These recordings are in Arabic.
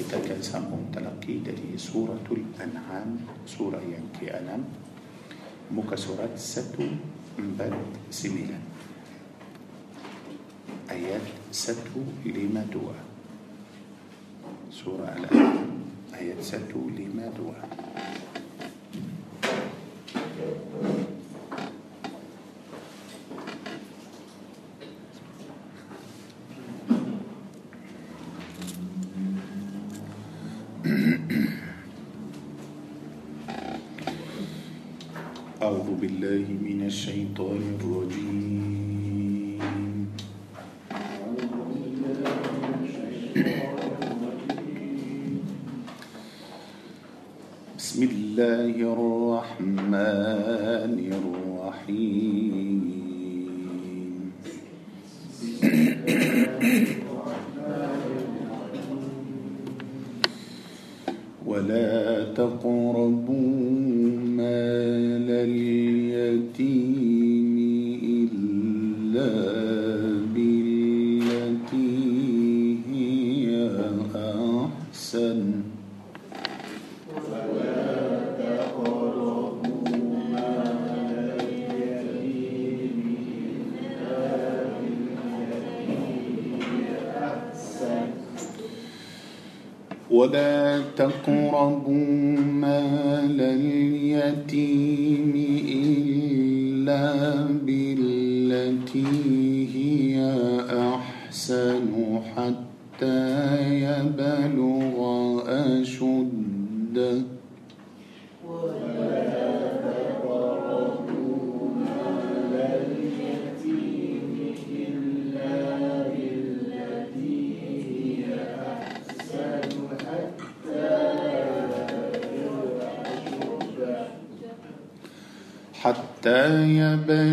kita akan sambung telaki dari suratul an'am surah yang ke-6 muka surat 149 ayat 152 surah al-an'am ayat 152 بالله من الشيطان الرجيم. تقربوا حتى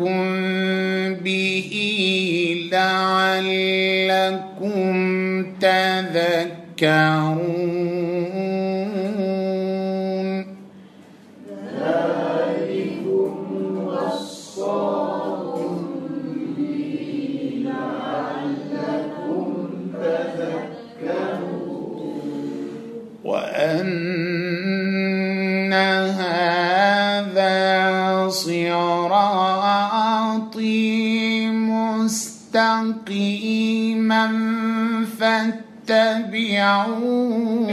وصاكم به لعلكم تذكرون فاتبعوه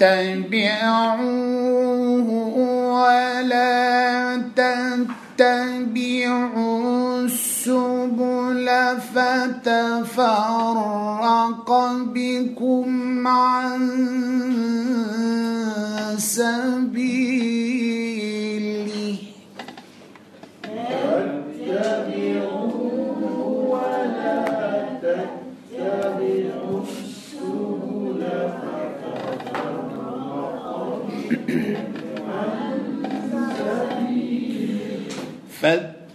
فاتبعوه ولا تتبعوا فتفرق بكم عن سبيله. فاتبعوه ولا تتبعوا السبل فتفرق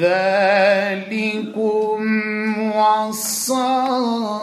ذلكم وصاكم.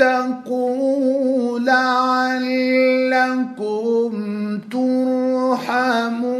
واتقوا لعلكم ترحمون.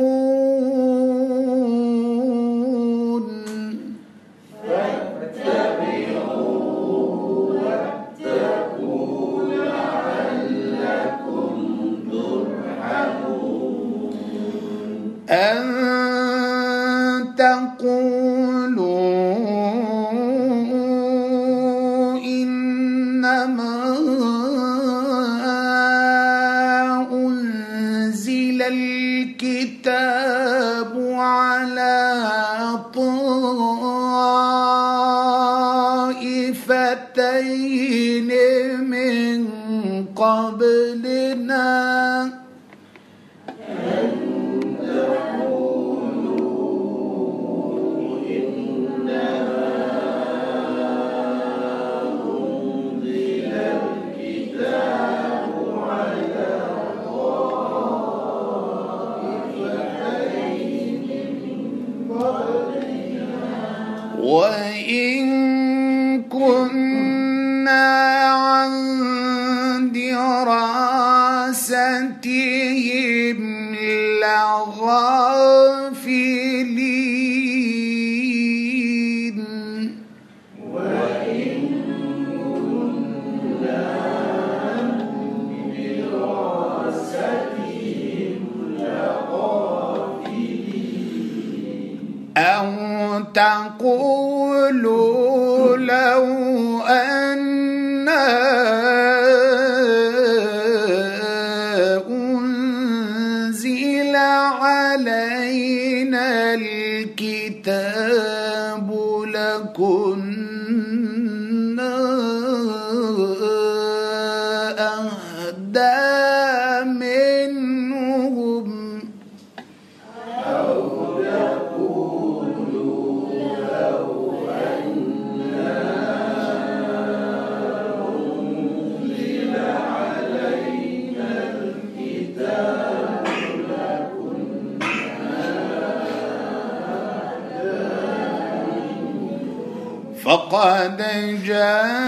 شَاءَ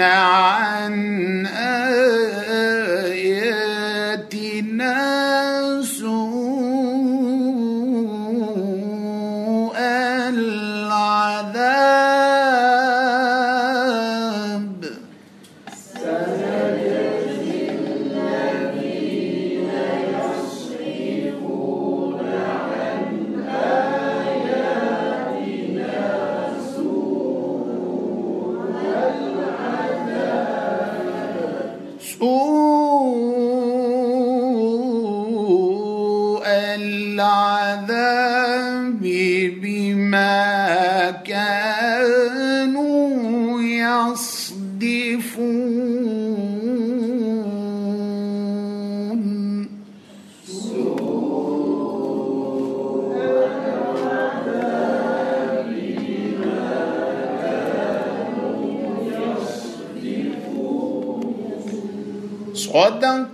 عن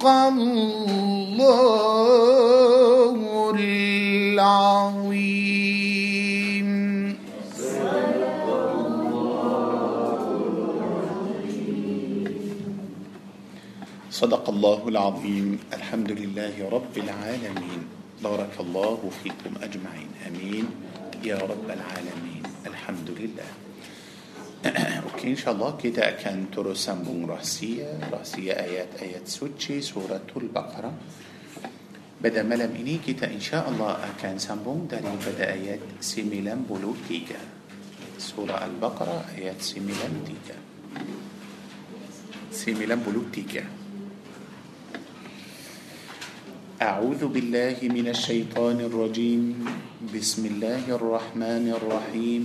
صدق الله العظيم صدق الله العظيم الحمد لله رب العالمين بارك الله فيكم أجمعين أمين يا رب العالمين الحمد لله Okay إن شاء الله kita akan tersembunyi rahsia rahsia ayat ayat suci سورة البقرة. pada malam ini kita إن شاء الله akan sambung dari pada ayat sembilan puluh tiga سورة البقرة ayat sembilan tiga sembilan puluh tiga أعوذ بالله من الشيطان الرجيم. بسم الله الرحمن الرحيم.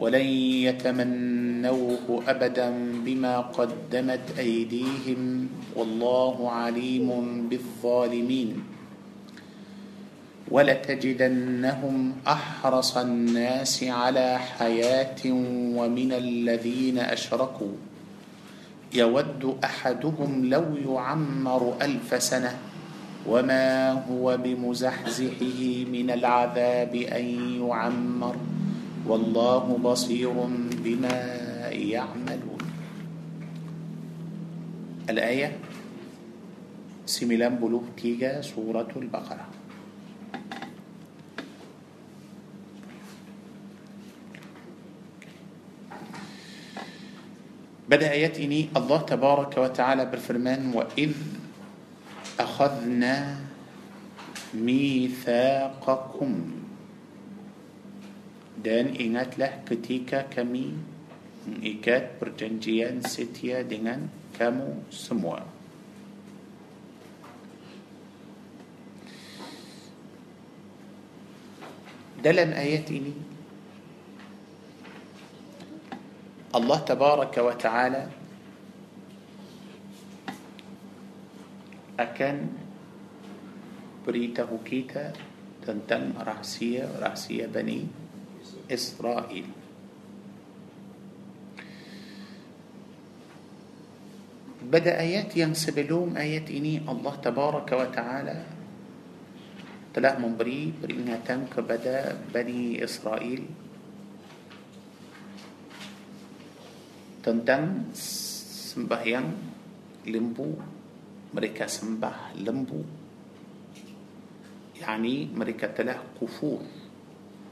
ولن يتمنوه أبدا بما قدمت أيديهم والله عليم بالظالمين. ولتجدنهم أحرص الناس على حياة ومن الذين أشركوا. يود أحدهم لو يعمر ألف سنة وما هو بمزحزحه من العذاب أن يعمر. والله بصير بما يعملون. الآية سملان بلوغ تيجا سورة البقرة. بدأ آيات إني الله تبارك وتعالى بالفرمان وإذ أخذنا ميثاقكم. Dan ingatlah ketika kami mengikat perjanjian setia dengan kamu semua. Dalam ayat ini Allah tabaraka wa ta'ala akan beritahu kita tentang rahsia-rahsia Bani إسرائيل. بدأ آيات ينسب لهم آيات إني الله تبارك وتعالى. تلا من بري برينا تنك بدأ بني إسرائيل. تندن سمبه ين لمبو مريكا سمبه لمبو. يعني مريكا تلاه كفور.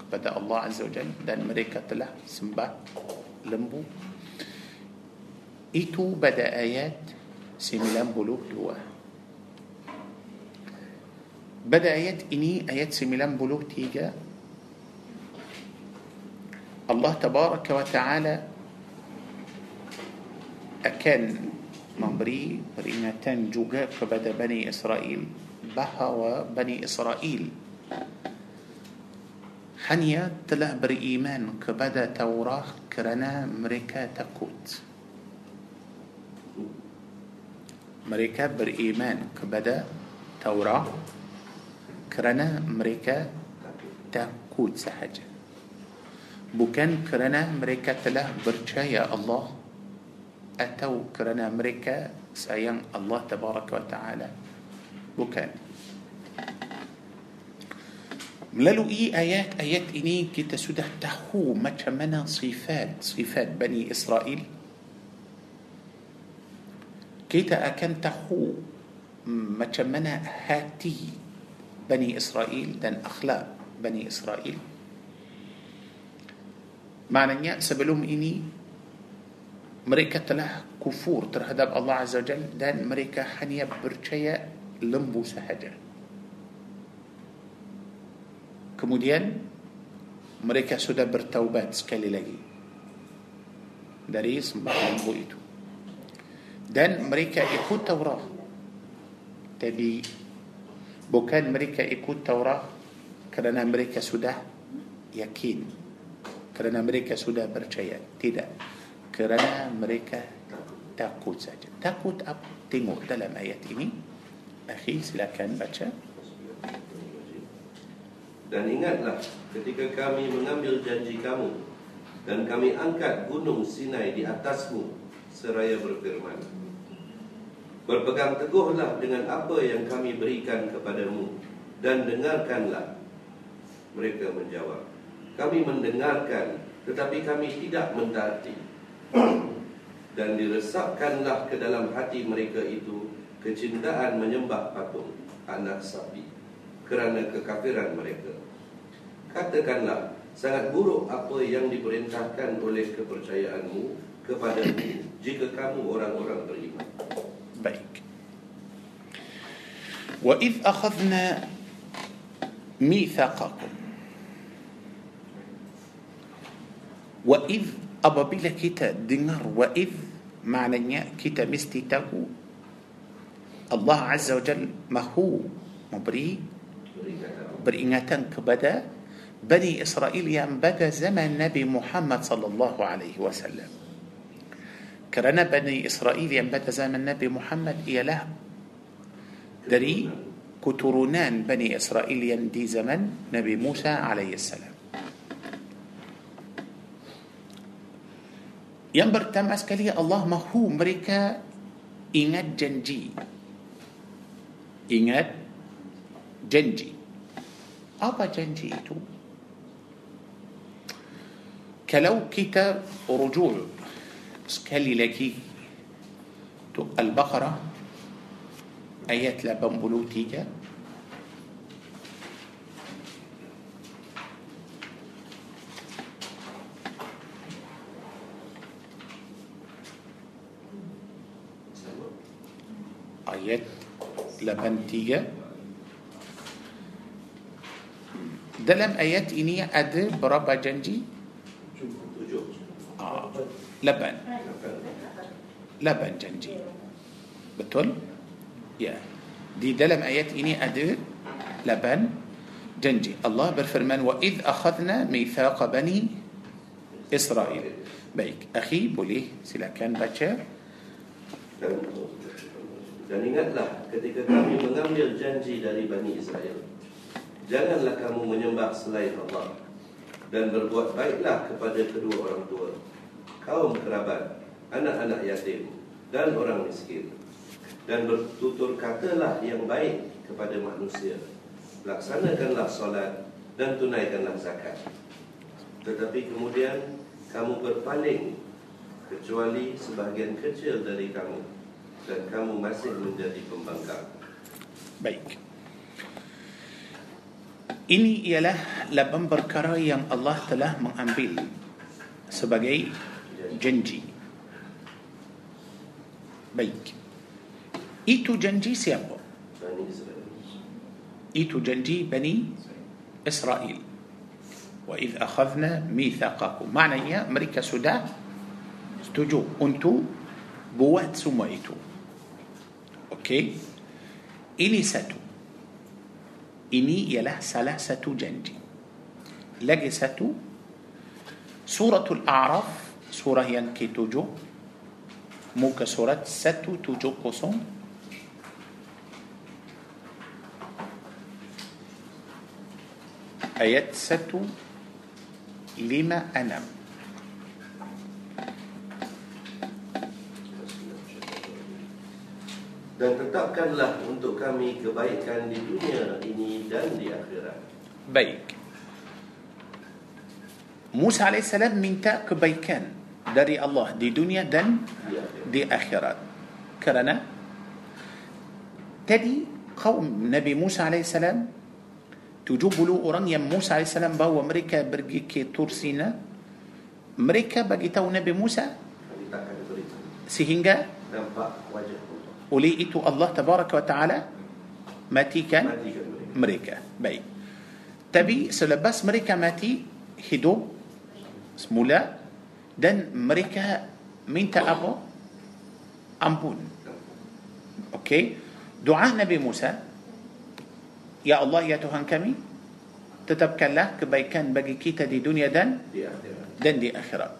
Kepada Allah Azza wa Jalla dan mereka telah sembah lembu itu pada ayat 92 pada ayat ini ayat 93 Allah Tabaraka wa Ta'ala akan memberi peringatan juga kepada Bani Israel bahawa Bani Israel hanya telah beriman kepada Taurat kerana mereka takut. Mereka beriman kepada Taurat kerana mereka takut sahaja. Bukan kerana mereka telah percaya Allah atau kerana mereka sayang Allah Tabaraka wa Ta'ala. Bukan. ملالو إي آيات آيات إني كتا سودة تهو متمنى صفات صفات بني إسرائيل؟ كتا أكن تهو متمنى هاتي بني إسرائيل دان أخلاق بني إسرائيل. معنى سبلوم إني مريكا تلاح كفور ترهدب الله عز وجل دان مريكا حنيا برشايا لمبو سهجل Kemudian mereka sudah bertaubat sekali lagi dari sembahyang lembu itu. Dan mereka ikut Taurat. Tapi bukan mereka ikut Taurat kerana mereka sudah yakin kerana mereka sudah percaya. Tidak. Kerana mereka takut saja. Takut apa? Tengok dalam ayat ini. Akhi silakan baca Dan ingatlah ketika kami mengambil janji kamu dan kami angkat gunung Sinai di atasmu seraya berfirman. Berpegang teguhlah dengan apa yang kami berikan kepadamu dan dengarkanlah. Mereka menjawab, kami mendengarkan tetapi kami tidak mentaati. dan diresapkanlah ke dalam hati mereka itu kecintaan menyembah patung anak sapi kerana kekafiran mereka. Katakanlah, sangat buruk apa yang diperintahkan oleh kepercayaanmu kepadamu jika kamu orang-orang beriman. baik وإذ أخذنا ميثاقكم وإذ apabila kita dengar وإذ maknanya kita mesti tahu Allah Azza wa Jal mahu memberi Berikan beringatan kepada Bani Israel yang pada zaman Nabi Muhammad sallallahu alaihi wasallam. Kerana Bani Israel yang pada zaman Nabi Muhammad ialah dari keturunan Bani Israel yang di zaman Nabi Musa alaihi salam. Yang pertama sekali Allah mahu mereka ingat janji. Ingat janji. Janji itu? Kalau kita rujuk sekali lagi tu Al-Baqarah ayat 83 ayat 83 dalam ayat ini ada berapa janji? Ah, laban. Laban janji. Betul? Ya. Di dalam ayat ini ada laban janji. Allah berfirman id akhadna mithaqa bani Israel. Baik, akhi boleh silakan baca. Dan ingatlah ketika kami mengambil janji dari Bani Israel. Janganlah kamu menyembah selain Allah dan berbuat baiklah kepada kedua orang tua, kaum kerabat, anak-anak yatim dan orang miskin. Dan bertutur katalah yang baik kepada manusia. Laksanakanlah solat dan tunaikanlah zakat. Tetapi kemudian kamu berpaling kecuali sebahagian kecil dari kamu dan kamu masih menjadi pembangkang. Baik. Ini ialah laban perkara yang Allah telah mengambil sebagai janji. Baik. Itu janji siapa? Itu janji Bani Israel. وإذ أخذنا ميثاقكم maknanya mereka sudah setuju untuk buat semua itu okey ini satu إني يله سلاسة جنجي لجسة سورة الأعراف سورة ينكي تجو موكا سورة ستو تجو قصون آيات ستو لما أنام Dan tetapkanlah untuk kami kebaikan di dunia ini dan di akhirat. baik Musa AS minta kebaikan dari Allah di dunia dan Di akhirat. kerana tadi kaum Nabi Musa AS 70 orang yang Musa AS bawa mereka pergi ke Tur Sina mereka bagi tahu Nabi Musa sehingga nampak wajah. Oleh itu Allah tabaraka wa taala matikan mereka. baik tapi selepas mereka mati hidup semula dan mereka minta apa ampun okey doa Nabi Musa ya Allah ya Tuhan kami tetapkanlah kebaikan bagi kita di dunia dan dan di akhirat.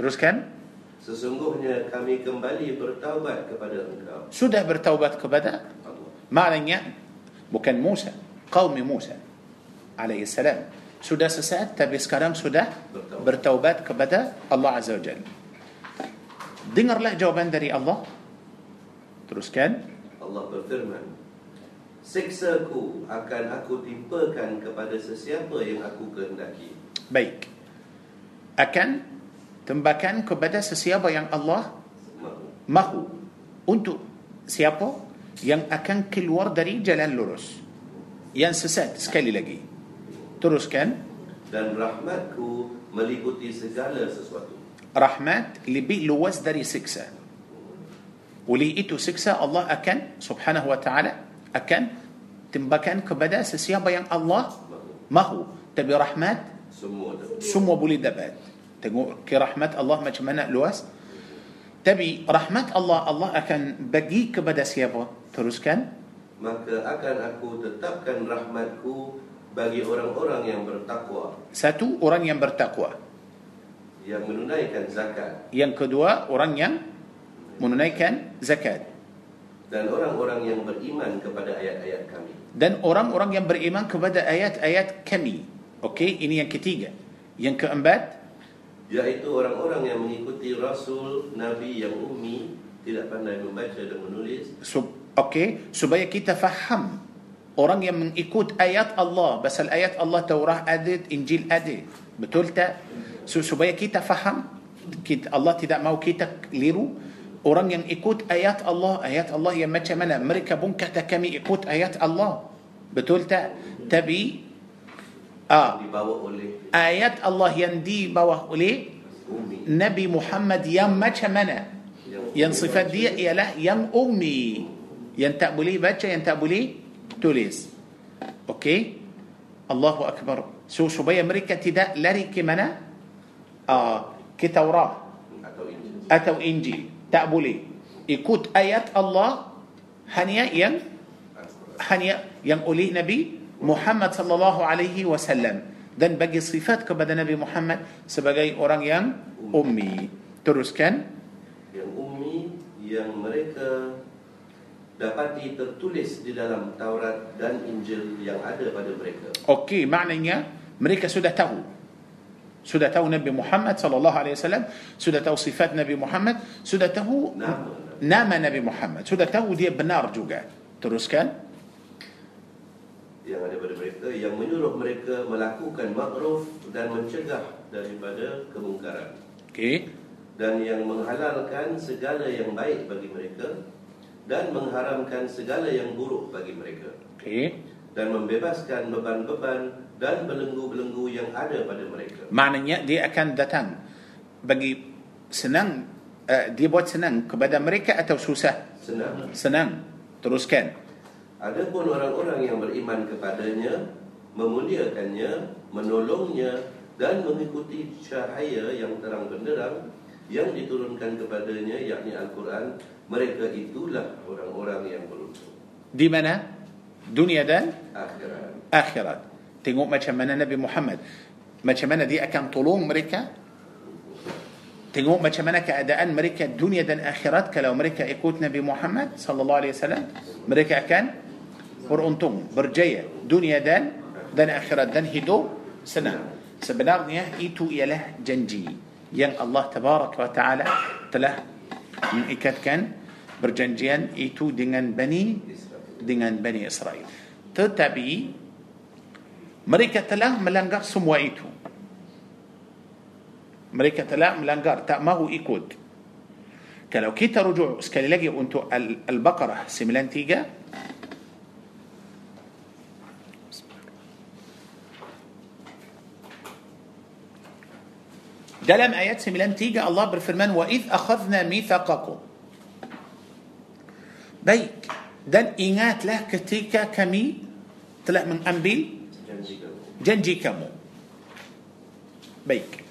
Teruskan. Sesungguhnya kami kembali bertaubat kepada engkau. Sudah bertaubat kepada Allah. maknanya bukan Musa, kaum Musa alaihi salam. Sudah sesat tapi sekarang sudah Bertaubat. bertaubat kepada Allah Azza wa Jalla. Dengarlah jawaban dari Allah. Teruskan. Allah berfirman, Siksaku akan aku timpakan kepada sesiapa yang aku kehendaki. Baik. Akan tembakan kepada sesiapa yang Allah Mahu. untuk siapa yang akan keluar dari jalan lurus yang sesat sekali lagi teruskan Dan rahmatku meliputi segala sesuatu. rahmat lebih luas dari siksa oleh itu siksa Allah akan subhanahu wa ta'ala akan tembakan kepada sesiapa yang Allah Mahu. tapi rahmat semua boleh dapat tengok ke rahmat Allah macam mana luas. Tapi rahmat Allah Allah akan bagi kepada siapa? Teruskan. Maka akan aku tetapkan rahmatku bagi orang-orang yang bertakwa, satu orang yang bertakwa. Yang menunaikan zakat, yang kedua orang yang menunaikan zakat. Dan orang-orang yang beriman kepada ayat-ayat kami. dan orang-orang yang beriman kepada ayat-ayat kami. Okey ini yang ketiga. Yang keempat Yaitu orang-orang yang mengikuti Rasul, Nabi yang ummi, tidak pandai membaca dan menulis, sub, okey supaya kita faham orang yang mengikut ayat Allah pasal ayat Allah Taurat ada Injil ada betul tak? So, supaya kita faham kita, Allah tidak mau kita keliru. Orang yang ikut ayat Allah ayat Allah yang macam mana? Mereka pun kata kami ikut ayat Allah. Betul tak? Tapi آه. آيات الله يندي بواه أولي. نبي محمد يم ما منا ين صفات دي يم أمي. ين تأبلي باتشا ين تأبلي توليس. أوكي. الله أكبر. شو شو بي أمريكا تداء لريك منا آه. كتوراة أتو إنجي تأبلي يكوت آيات الله. هنيا ين هنيا ين أولي نبي. Muhammad sallallahu alaihi wasallam dan bagi sifat kepada Nabi Muhammad sebagai orang yang ummi teruskan Yang ummi yang mereka dapati tertulis di dalam Taurat dan Injil yang ada pada mereka. Okey, maknanya mereka sudah tahu. Sudah tahu Nabi Muhammad sallallahu alaihi wasallam, sudah tahu sifat Nabi Muhammad, sudah tahu Nama nama Nabi Muhammad, sudah tahu dia benar juga. Teruskan. Yang ada pada mereka yang menyuruh mereka melakukan makruf dan mencegah daripada kemungkaran Okey. dan yang menghalalkan segala yang baik bagi mereka dan mengharamkan segala yang buruk bagi mereka Okey. dan membebaskan beban-beban dan belenggu-belenggu yang ada pada mereka Maknanya dia akan datang bagi senang uh, dia buat senang kepada mereka atau susah? senang Senang. Teruskan. Adapun orang-orang yang beriman kepadanya, memuliakannya, menolongnya dan mengikuti cahaya yang terang benderang yang diturunkan kepadanya yakni Al-Quran, mereka itulah orang-orang yang beruntung. Di mana? Dunia dan Akhirat. akhirat. Tengok macam mana Nabi Muhammad. Macam mana dia akan tolong mereka. تقوم ما شمنك أداء. مريكا الدنيا دن آخرات لو مريكا إكوت نبي محمد صلى الله عليه وسلم مريكا كان برأنتم برجية. دنيا دن دن آخرت دن هدو سنة. سبناغنية إيتو إله جنجي. ين الله تبارك وتعالى تله من إكاد كان برجنجيا إيتو دنان بني دنان بني إسرائيل. تتبي مريكا تله ملنغر سموائيتو مريكا تلا ملانجار تا ما هو إيكود كلو كيتا رجوع سكالي لاجي وانتو البقرة سيملان تيجا دلم آيات سيملان تيجا الله برفرمان وإذ أخذنا ميثاقكم بيك دل إنات له كتيكا كمي تلا من أمبيل جنجي كمو بيك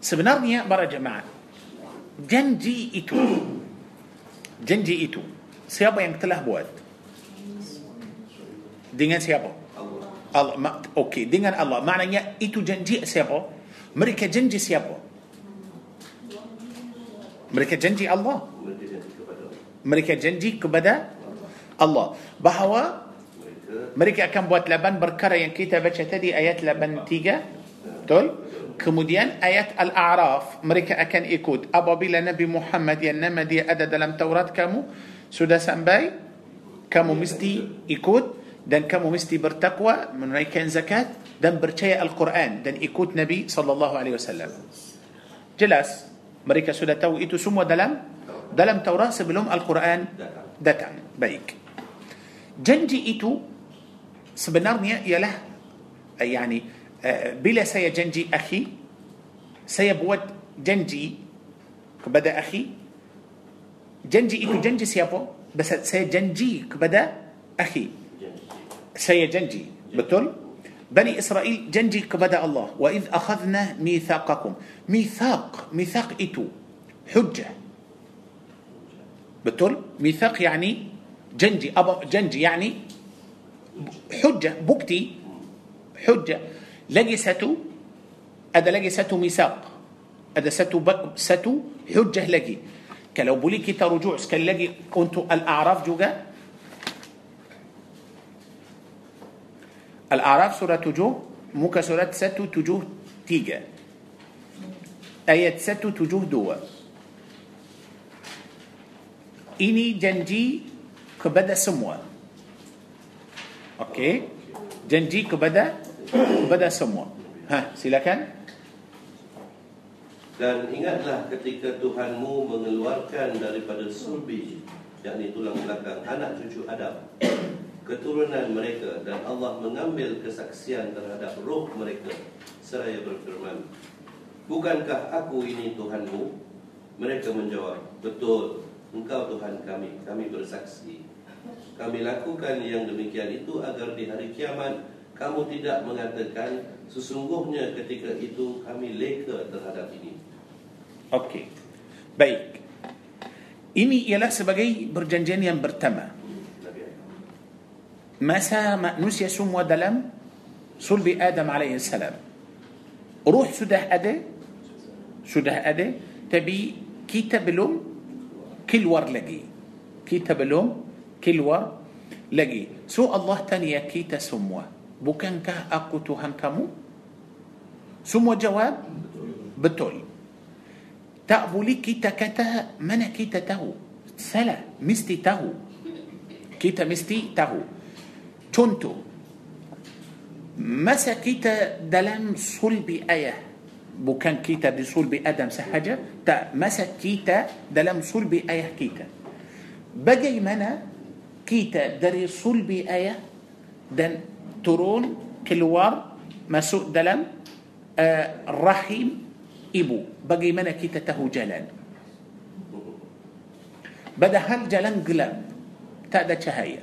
Sebenarnya para jemaah, janji itu, janji itu, siapa yang telah buat? Dengan siapa? Allah. Allah, Okey, dengan Allah. Maknanya itu janji siapa? Mereka janji siapa? Mereka janji Allah. Mereka janji kepada Allah. Bahawa Mereka akan buat laban perkara yang kita baca tadi ayat 83 betul kemudian ayat al-a'raf mereka akan ikut. Apabila Nabi Muhammad yang nama dia ada dalam Taurat kamu sudah sampai kamu mesti ikut dan kamu mesti bertakwa menunaikan zakat dan percaya Al-Quran dan ikut Nabi sallallahu alaihi wasallam. Jelas mereka sudah tahu itu semua dalam dalam Taurat sebelum Al-Quran datang. baik. Janji itu sebenarnya ialah eh, yani آه، بلا سي جنجي أخي سيبود جنجي كبدا أخي. جنجي إكو جنجي سيابو بس سي جنجي كبدا أخي. سي جنجي بطل بني إسرائيل جنجي كبدا الله. وإذ أخذنا ميثاقكم. ميثاق ميثاق إتو حجة. بطل ميثاق يعني جنجي أبا جنجي يعني حجة بكتي حجة. لقي ستو هذا لقي ستو ميثاق هذا ستو بك ستو حجة لقي kalau boleh kita rujukkan lagi untuk الأعراف juga الأعراف surah tujuh muka surat satu tujuh tiga ayat satu tujuh dua ini janji kepada semua. Okey. Janji kepada kepada semua. Ha, silakan. Dan ingatlah ketika Tuhanmu mengeluarkan daripada sulbi yakni tulang belakang anak cucu Adam keturunan mereka dan Allah mengambil kesaksian terhadap roh mereka seraya berfirman Bukankah aku ini Tuhanmu? Mereka menjawab, betul, engkau Tuhan kami, kami bersaksi. Kami lakukan yang demikian itu agar di hari kiamat kamu tidak mengatakan sesungguhnya ketika itu kami leka terhadap ini. Okey. Baik. Ini ialah sebagai perjanjian yang pertama. Masa manusia semua dalam sulbi Adam alaihi salam. Ruh sudah ada, sudah ada, tapi kita belum keluar lagi. Kita belum keluar lagi. So Allah tanya kita semua, bukankah aku Tuhan kamu? Semua jawab, betul. Tak boleh kita kata mana kita tahu. Salah, mesti tahu. Kita mesti tahu. Contoh, masa kita dalam sulbi ayah bukan kita di sulbi Adam sahaja tak masa kita dalam sulbi ayah kita bagaimana kita dari sulbi ayah dan ترون كلوار مسوء دلم آه، الرحيم إبو. بقي منا كيتته جلال. بدا هل جلن قلب تأدى شهاية.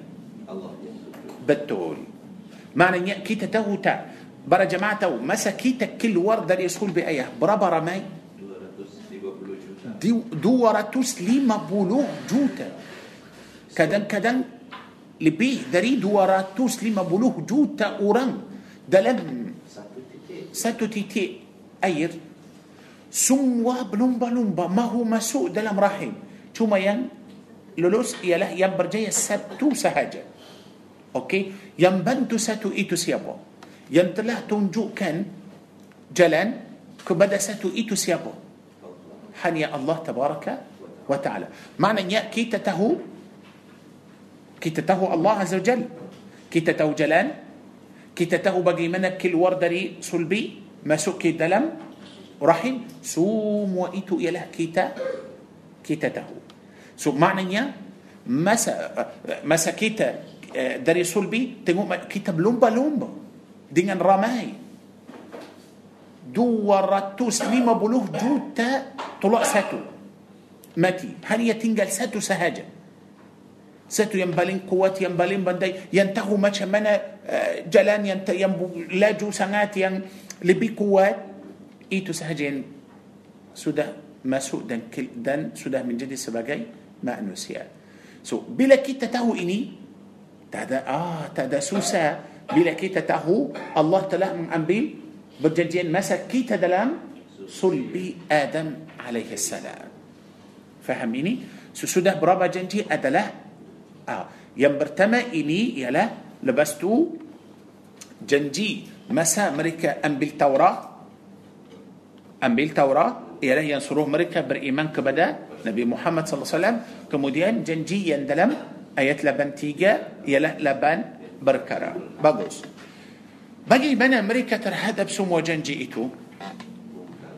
بتقول معنى كيتته تا. برا جماعته مسا كيتا كل ورد دار يسخول بأيه. برا برا ماي. دورة تسليم بلوغ جوتا. كدن كدن lebih dari 250 juta orang dalam Satu titik. air semua berlumba-lumba mahu masuk dalam rahim cuma yang lulus ialah yang berjaya satu sahaja okey yang bantu satu itu siapa yang telah tunjukkan jalan kepada satu itu siapa hanya Allah tabaraka wa taala maknanya kita tahu كتته الله عز وجل. كتته جلال. كتته بقي منك كل وردري سلبي ما سكي دلم رحيم. سوم وإتو إله كتا كتته سو معنى مسا مسا كتا آه، دري سلبي تنقو كتا بلومبا لومبا. دينا رماي دو راتوس لما بلوه جوتا طلع ساتو. متي هل يتنقل ساتو سهاجة؟ Satu yang paling kuat yang paling pandai yang tahu macam mana uh, jalan yang yang laju sangat yang lebih kuat itu sahaja yang sudah masuk dan dan sudah menjadi sebagai manusia so bila kita tahu ini tak ada ah tak ada susah bila kita tahu Allah telah mengambil perjanjian masa kita dalam sulbi Adam alaihi salam. Faham ini? Sesudah berapa janji adalah آه. ينبرتما إني يلا لبستو جنجي مسا مريكا أمبل توراة أمبل توراة يلا ينصروه مريكا برإيمان كبدا. نبي محمد صلى الله عليه وسلم. كموديان جنجي يندلم. آيات لبان تيجا. يلا لبان بركرة بغوص بغي بنا مريكا ترهد بسم جنجي إتو.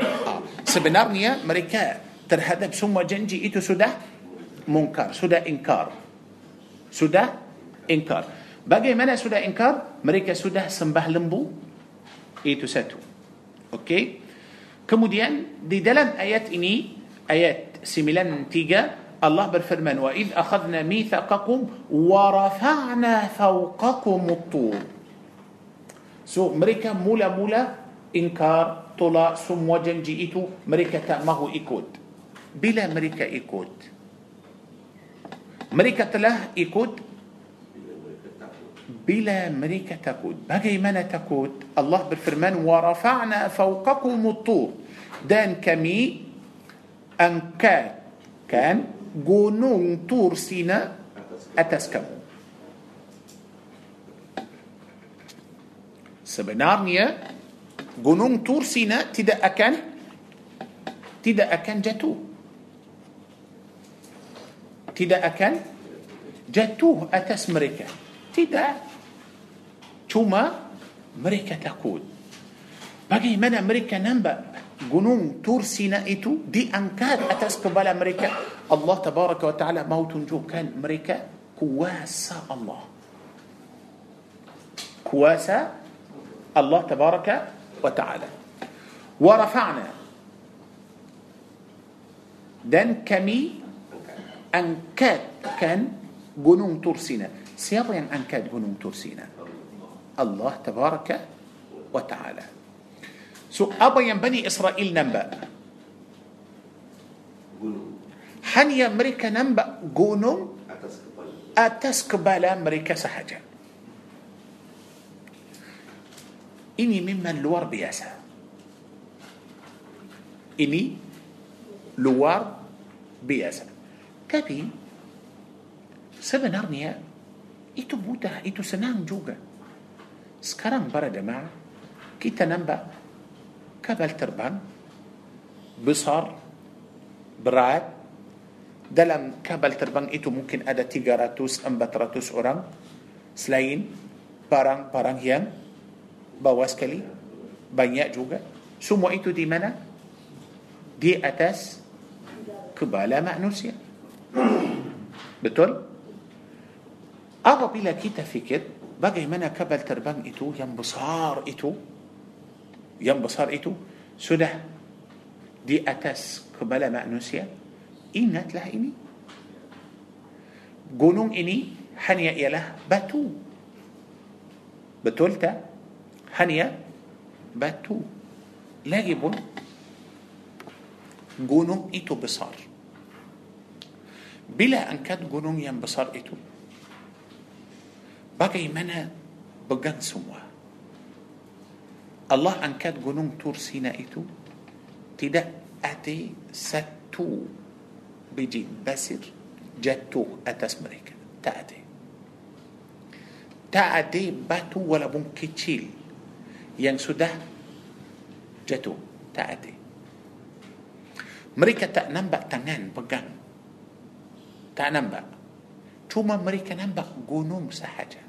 آه. سبنارنيا مريكا ترهد بسم جنجي إتو. سودا منكر. سودا إنكار. Sudah ingkar bagaimana sudah ingkar mereka sudah sembah lembu itu satu okey kemudian di dalam ayat ini ayat 93 Allah berfirman wa id akhadna mithaqakum wa rafa'na fawqakum at-tur so mereka mula-mula ingkar tolak semua janji itu mereka tak mahu ikut bila mereka ikut mereka telah ikut bila mereka takut bagaimana takut Allah berfirman rafa'na fawqakum at-tur dan kami angkat kan gunung Tur Sina atas kamu sebenarnya gunung Tur Sina tidak akan tidak akan jatuh tidak akan jatuh atas mereka tidak cuma mereka takut bagaimana mereka nampak gunung Tur Sina itu diangkat atas kepala mereka Allah tabaraka wa taala mau tunjukkan mereka kuasa Allah kuasa Allah tabaraka wa taala wa rafa'na dan kami أنكاد كان جنون ترسينا. سياب يعني أنكاد جنون ترسينا. الله تبارك وتعالى. سو أبا يعني بني إسرائيل نمبا. حني أمريكا نمبا جنون أتسكبال أمريكا سحجا إني ممن لوار بياسا. إني لوار بياسا. Tapi sebenarnya itu mudah, itu senang juga. Sekarang para jemaah kita nampak kapal terbang besar berat. Dalam kapal terbang itu mungkin ada 300 400 orang. Selain barang-barang yang bawa sekali banyak juga. Semua itu di mana? Di atas kepala manusia betul apabila kita fikir bagaimana kapal terbang itu yang besar itu yang besar itu sudah di atas kepala manusia ingatlah ini gunung ini hanya ialah batu betul tak hanya batu lagi pun gunung itu besar gunung yang besar itu bagaimana pegang semua Allah angkat gunung Tur Sina itu tidak ada satu biji basir jatuh atas mereka. Tak ada. Tak ada batu walaupun kecil yang sudah jatuh. Tak ada. Mereka tak nampak tangan pegang. تانمبا توما مريكا نمبا قنوم سحجة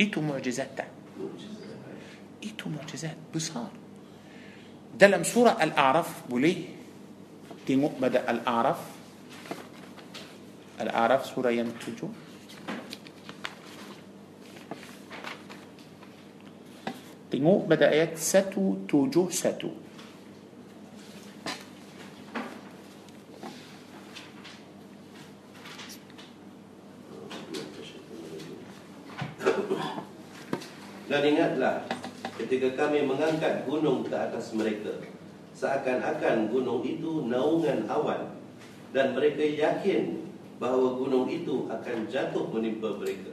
إيتو معجزات إيتو معجزات بصار. دلم سورة الأعرف بليه دي مؤمدة الأعرف الأعرف سورة يمتجو. تنو بدأ آيات ستو توجو ستو ketika kami mengangkat gunung ke atas mereka seakan-akan gunung itu naungan awan dan mereka yakin bahawa gunung itu akan jatuh menimpa mereka.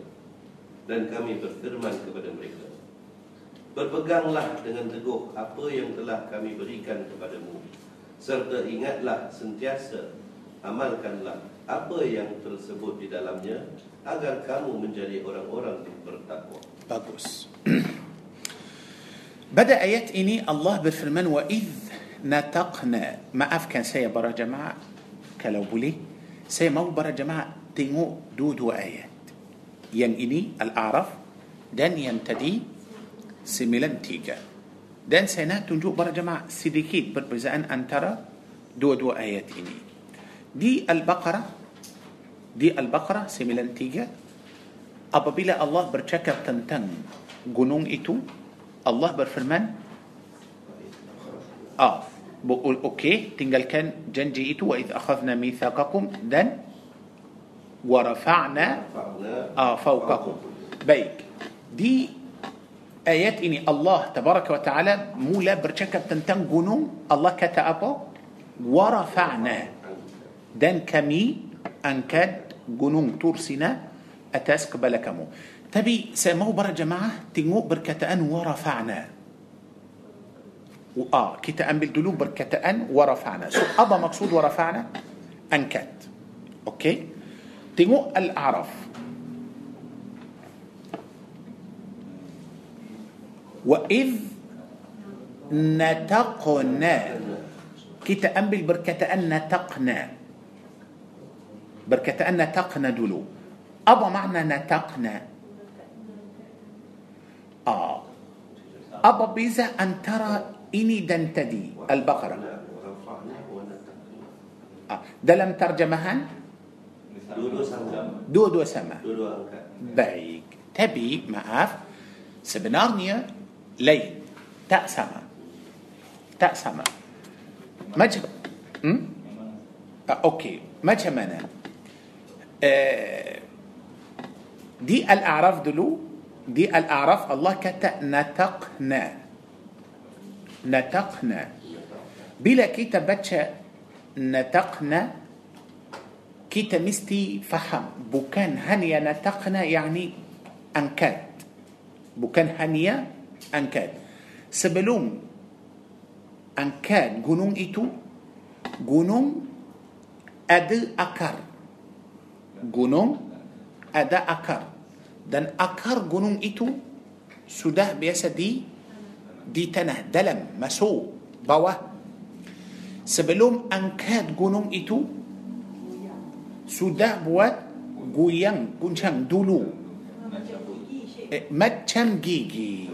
Dan kami berfirman kepada mereka Berpeganglah dengan teguh apa yang telah kami berikan kepadamu Serta ingatlah sentiasa Amalkanlah apa yang tersebut di dalamnya Agar kamu menjadi orang-orang yang bertakwa. Bagus بدا ايات إني الله بالفرمان وإذ نتقنا ما أف كان سي برا جماعة كلو بولي. سي مو برا جماعة تنو دود وآيات. ين إني الأعرف دن ينتدي سيميلان تيجا. دان سينا تنجو برا جماعة سيديكيت بربزان ان ترى دود وآيات إني. دي البقرة دي البقرة سيميلان تيجا. apabila Allah bercakap tentang gunung إتو. Allah berfirman ah bu- okey tinggalkan janji itu wa idh akhadna mithaqakum dan wa rafa'na Fa'na ah, fawqakum baik di ayat ini Allah tabaraka wa taala mula bercakap tentang gunung Allah kata apa wa rafa'na dan kami angkat gunung Tur Sina atas kepala kamu. Tapi saya mau para jemaah tengok berkataan wa rafa'na. Ah, kita ambil dulu berkataan wa rafa'na. So apa maksud wa rafa'na? Angkat. Okey? Tengok Al-A'raf. Wa idh nataqna kita ambil berkataan nataqna berkataan nataqna dulu apa makna nataqna Ah. Apa beza antara ini dan tadi البقرة. Ah. Dalam terjemah dua-dua sama sama. Baik tapi maaf sebenarnya lain. Tak sama tak sama macam ah, okey. Macam mana Di الأعراف dulu? Di الأعراف Allah kata نتقنا. نتقنا. Bila kita baca نتقنا. Kita mesti faham bukan hanya نتقنا يعني angkat bukan hanya angkat sebelum angkat gunung itu gunung أدل أكار جنون أد أكار dan akar gunung itu sudah biasa di di tanah dalam masuk bawah. Sebelum angkat gunung itu sudah buat goyang guncang dulu. Eh, macam gigi.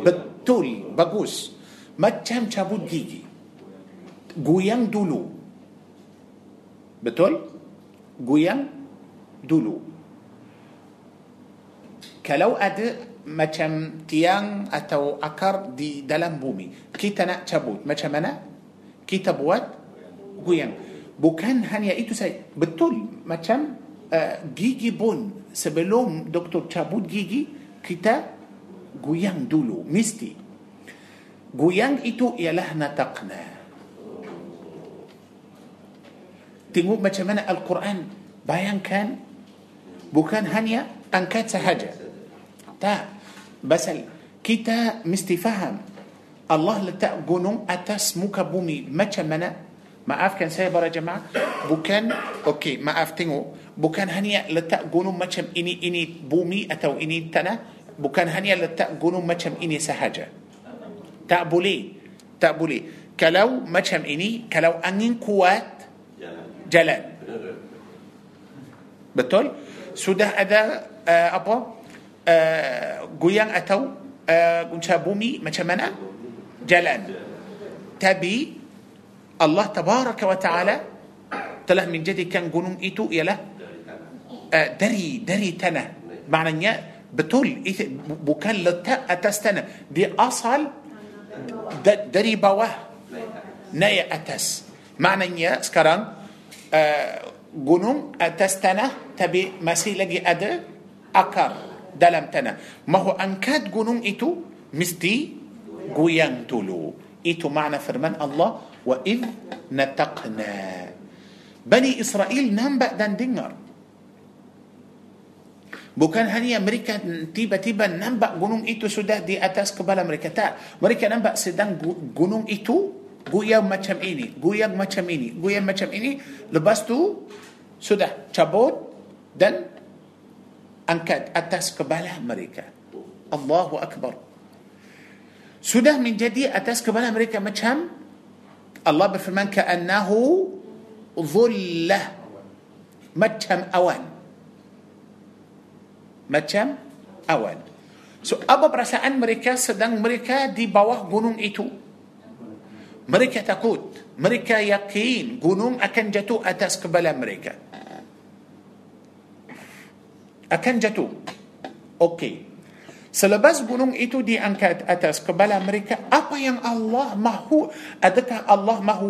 Betul bagus. Macam cabut gigi. Goyang dulu. Betul? Goyang dulu kalau ada macam tiang atau akar di dalam bumi kita nak cabut. Macam mana? Kita buat goyang. Bukan hanya itu saja. Betul macam uh, gigi pun sebelum doktor cabut gigi kita goyang dulu. Mesti. Goyang itu ialah nataqna. Tengok macam mana Al-Quran. Bayangkan bukan hanya angkat sahaja tak. Basal kita mesti faham. Allah letak gunung atas muka bumi. Macam mana? Maafkan saya para jemaah. Bukan okey maaf tengok. Bukan hanya letak gunung macam ini ini bumi atau ini tanah. Bukan hanya letak gunung macam ini sahaja. Tak boleh. Tak boleh. Kalau macam ini kalau angin kuat Jalan. Jalan. Betul? Sudah ada uh, apa جويان أتو قنشا بومي ما شمنا جلال. تبي الله تبارك وتعالى تله من جدي كان قنوم إتو يلا دري دري تنا معنى نيا بتول بوكان لتا أتستنا دي أصل دري بواه نيا أتس. معنى نيا سكران قنوم أتستنا تبي مسيلة أدر أكر dalam tanah mahu angkat gunung itu mesti goyang dulu itu makna firman Allah wa id nataqna Bani Israel nampak dan dengar Bukan hanya mereka tiba-tiba nampak gunung itu sudah di atas kepala mereka. Tak. Mereka nampak sedang gunung itu goyang macam ini, goyang macam ini, goyang macam ini. Lepas tu sudah cabut dan angkat atas kepala mereka. Allahu Akbar. Sudah menjadi atas kepala mereka macam Allah berfirman ka'annahu dhullah. Macam awan. Macam awan. So apa perasaan mereka? Sedang mereka di bawah gunung itu. Mereka takut. Mereka yakin gunung akan jatuh atas kepala mereka akan jatuh okey Selepas gunung itu diangkat atas kepala mereka, apa yang Allah mahu? Adakah Allah mahu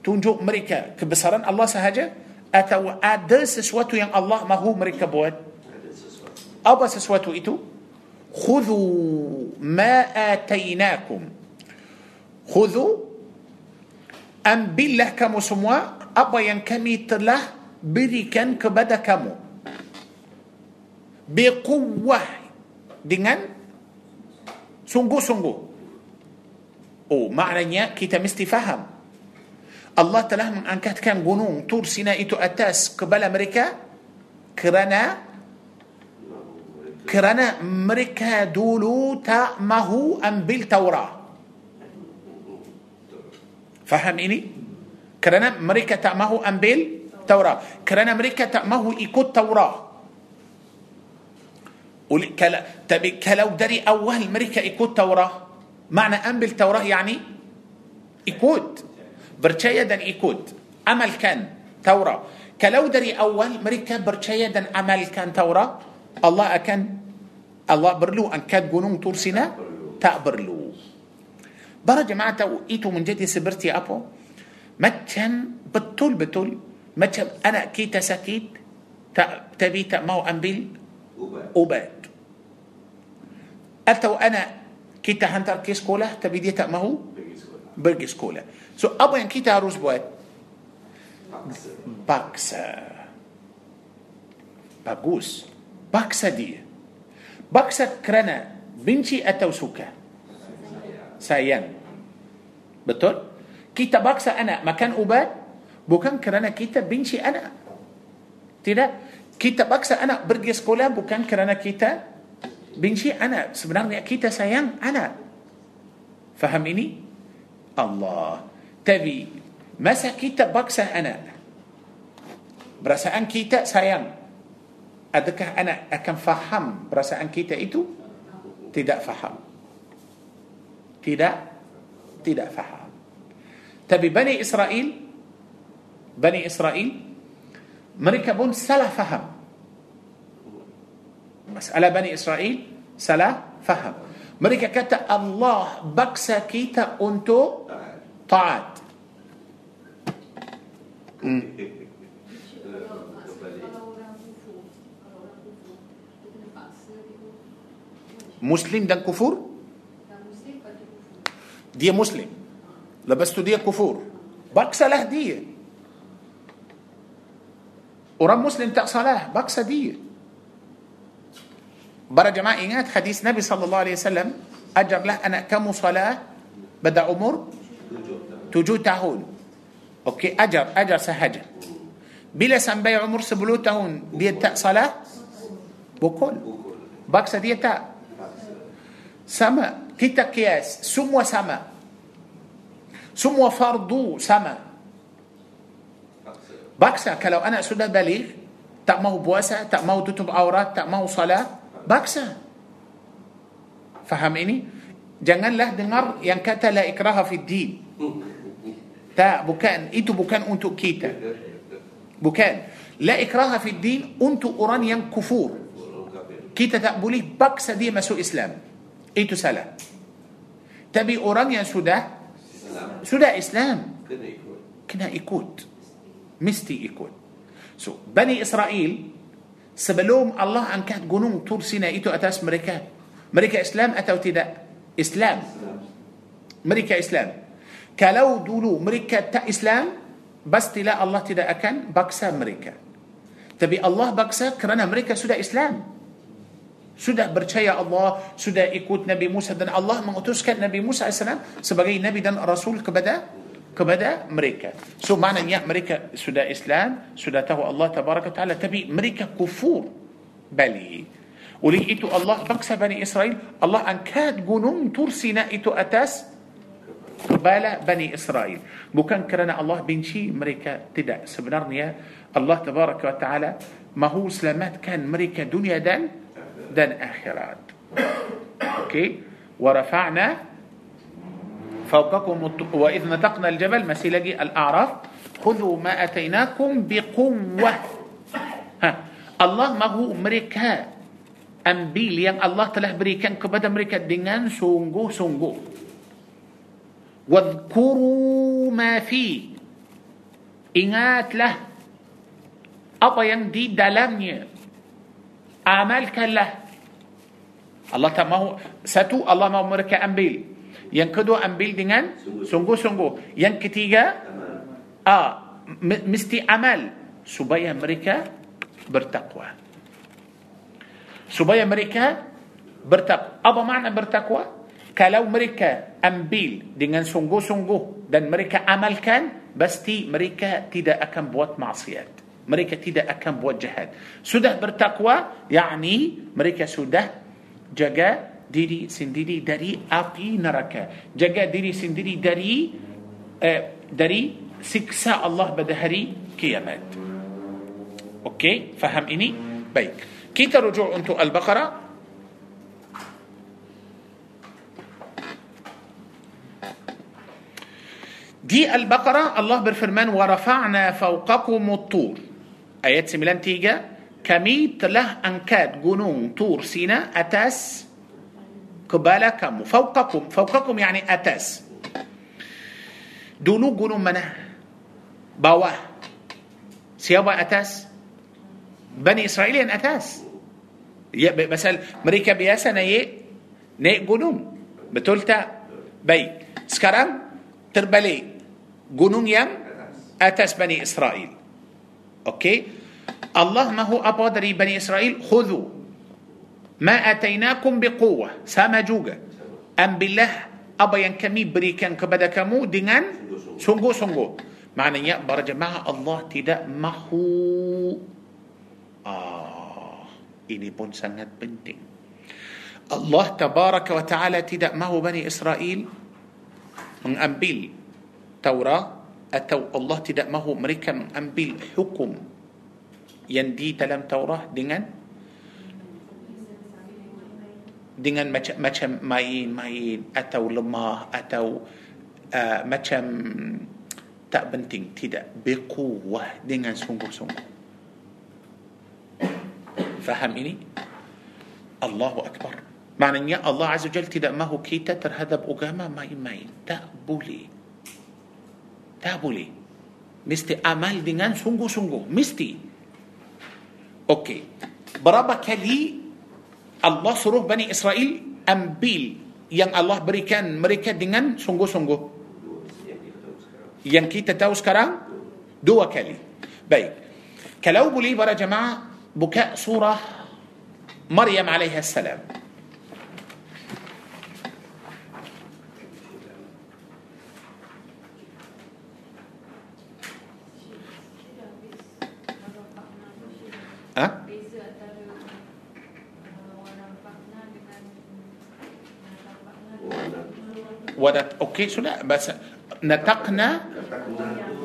tunjuk mereka kebesaran Allah sahaja? Atau ada sesuatu yang Allah mahu mereka buat? Apa sesuatu itu? Khudhu ma atainakum. Khudhu ambillah kamu semua apa yang kami telah berikan kepada kamu. Biquwah dengan sungguh-sungguh. Oh, maknanya kita mesti faham. Allah telah mengangkatkan gunung Tur Sina itu atas kepala mereka kerana kerana mereka dulu tak mahu ambil Taurat. Faham ini? Kerana mereka tak mahu ambil Taurat. Kerana mereka tak mahu ikut Taurat. كلا تبي كلاو داري أول مريكا إكود توراة. Makna ambil توراة يعني ikut percaya dan ikut amalkan توراة. Kalau dari awal mereka percaya dan amalkan توراة. Allah akan Allah perlu angkat gunung طور سيناء tak perlu. Para jemaah itu menjadi seperti apa. Macam betul betul macam anak kita sakit tapi tak mahu ambil. أوبات atau anak kita hantar ke sekolah tapi dia tak mahu pergi sekolah. so apa yang kita harus buat? Paksa. Bagus. Paksa dia. Paksa kerana benci atau suka? Sayang. Betul? Kita paksa anak makan ubat bukan kerana kita benci anak. Tidak. Kita paksa anak pergi sekolah bukan kerana kita benci anak. Sebenarnya kita sayang anak. Faham ini? Allah. Tapi masa kita paksa anak? Perasaan kita sayang. Adakah anak akan faham perasaan kita itu? Tidak faham. Tidak tidak faham. Tapi Bani Israel Bani Israel mereka pun salah faham masalah Bani Israel salah faham mereka kata Allah baksa kita untuk taat hmm. Muslim dan kufur dia Muslim lepas tu dia kufur paksalah dia orang Muslim tak salah paksa dia para jemaah ingat hadis Nabi صلى الله عليه وسلم ajarlah anak kamu صلاة pada umur tujuh tahun okey ajar ajar sahaja bila sampai umur sepuluh tahun bila tak صلاة pukul باكسة ديتا سما كتا قياس سمو سما سمو فرضو سما باكسة كلو أنا سودا بليغ تأمو بواسة تأمو تتب أورات تأمو صلاة baksa. Faham ini? Janganlah dengar yang kata la ikraha fi din. Tak, bukan. Itu bukan untuk kita. Bukan. La ikraha fi din untuk orang yang kufur. Kita tak boleh paksa dia masuk Islam. Itu salah. Tapi orang yang sudah sudah Islam kena ikut. Mesti ikut. So, Bani Israel sebelum Allah angkat gunung Tur Sina itu atas mereka. Mereka Islam atau tidak? Islam. Mereka Islam. Kalau dulu mereka tak Islam, pastilah Allah tidak akan baksa mereka. Tapi Allah baksa kerana mereka sudah Islam. sudah percaya Allah, sudah ikut Nabi Musa dan Allah mengutuskan Nabi Musa AS sebagai Nabi dan Rasul kepada kepada mereka. So maknanya mereka sudah Islam, sudah tahu Allah Tabaraka Taala, tapi mereka kufur bali. Oleh itu Allah bangsa Bani Israel, Allah angkat gunung Tur Sina itu atas kepala Bani Israel. Bukan kerana Allah benci mereka, tidak. Sebenarnya Allah Tabaraka Taala mahu selamatkan mereka dunia dan dan akhirat. Okey. ورفعنا فوقكم وإذ نتقنا الجبل masih lagi الأعراف. خذوا ما أتيناكم بقوة. Ha. Allah mahu mereka. Ambil yang Allah telah berikan kepada mereka. Dengan sungguh sungguh. واذكروا ما فيه. إنات له. apa yang di dalamnya amalkanlah Allah tak mahu satu Allah mahu mereka ambil yang kedua ambil dengan sungguh-sungguh. Yang ketiga ah m- mesti amal. Supaya mereka bertakwa. Supaya mereka bertakwa. Apa makna bertakwa? Kalau mereka ambil dengan sungguh-sungguh dan mereka amalkan pasti mereka tidak akan buat maksiat. Mereka tidak akan buat jahat. Sudah bertakwa yakni mereka sudah jaga ديري سنديري داري أقي نركا جاقا ديري سنديري داري داري سكسا الله بدهري كيامات Okey faham ini baik kita rujuk untuk البقرة di البقرة Allah berfirman ورفعنا فوقكم الطور ayat sembilan tiga kami telah angkat gunung طور سيناء atas kepala kamu فوقكم فوقكم يعني atas. دونو قلوا منا بواه سيابا أتاس؟ بني إسرائيل أن أتاس مثلا مريكا بياسا ني ني قنوم بتولتا بي. سكرام تربلي. قنوم يم أتاس بني إسرائيل. أوكي؟ الله ما هو أبادري بني إسرائيل؟ خذوا. ما أتيناكم بقوة. سما جوجا Ambillah apa yang kami berikan kepada kamu dengan sungguh sungguh maknanya para jemaah Allah tidak mahu ah ini pun sangat penting الله تبارك وتعالى tidak mahu Bani Israel mengambil توراة atau Allah tidak mahu mereka mengambil hukum yang di dalam توراة dengan dengan macam macam main-main atau lemah atau uh, macam tak penting tidak berkuah dengan sungguh-sungguh faham ini Allahu Akbar maknanya Allah Azza Jal tidak mahu kita terhadap agama main-main tak boleh tak boleh mesti amal dengan sungguh-sungguh mesti okey berapa kali Allah suruh Bani Israel ambil yang Allah berikan mereka dengan sungguh-sungguh yang kita tahu sekarang dua kali baik kalau boleh para jemaah buka surah Maryam alaihi salam Ha? Beza antara uh, warna fakna dengan Sudah bahasa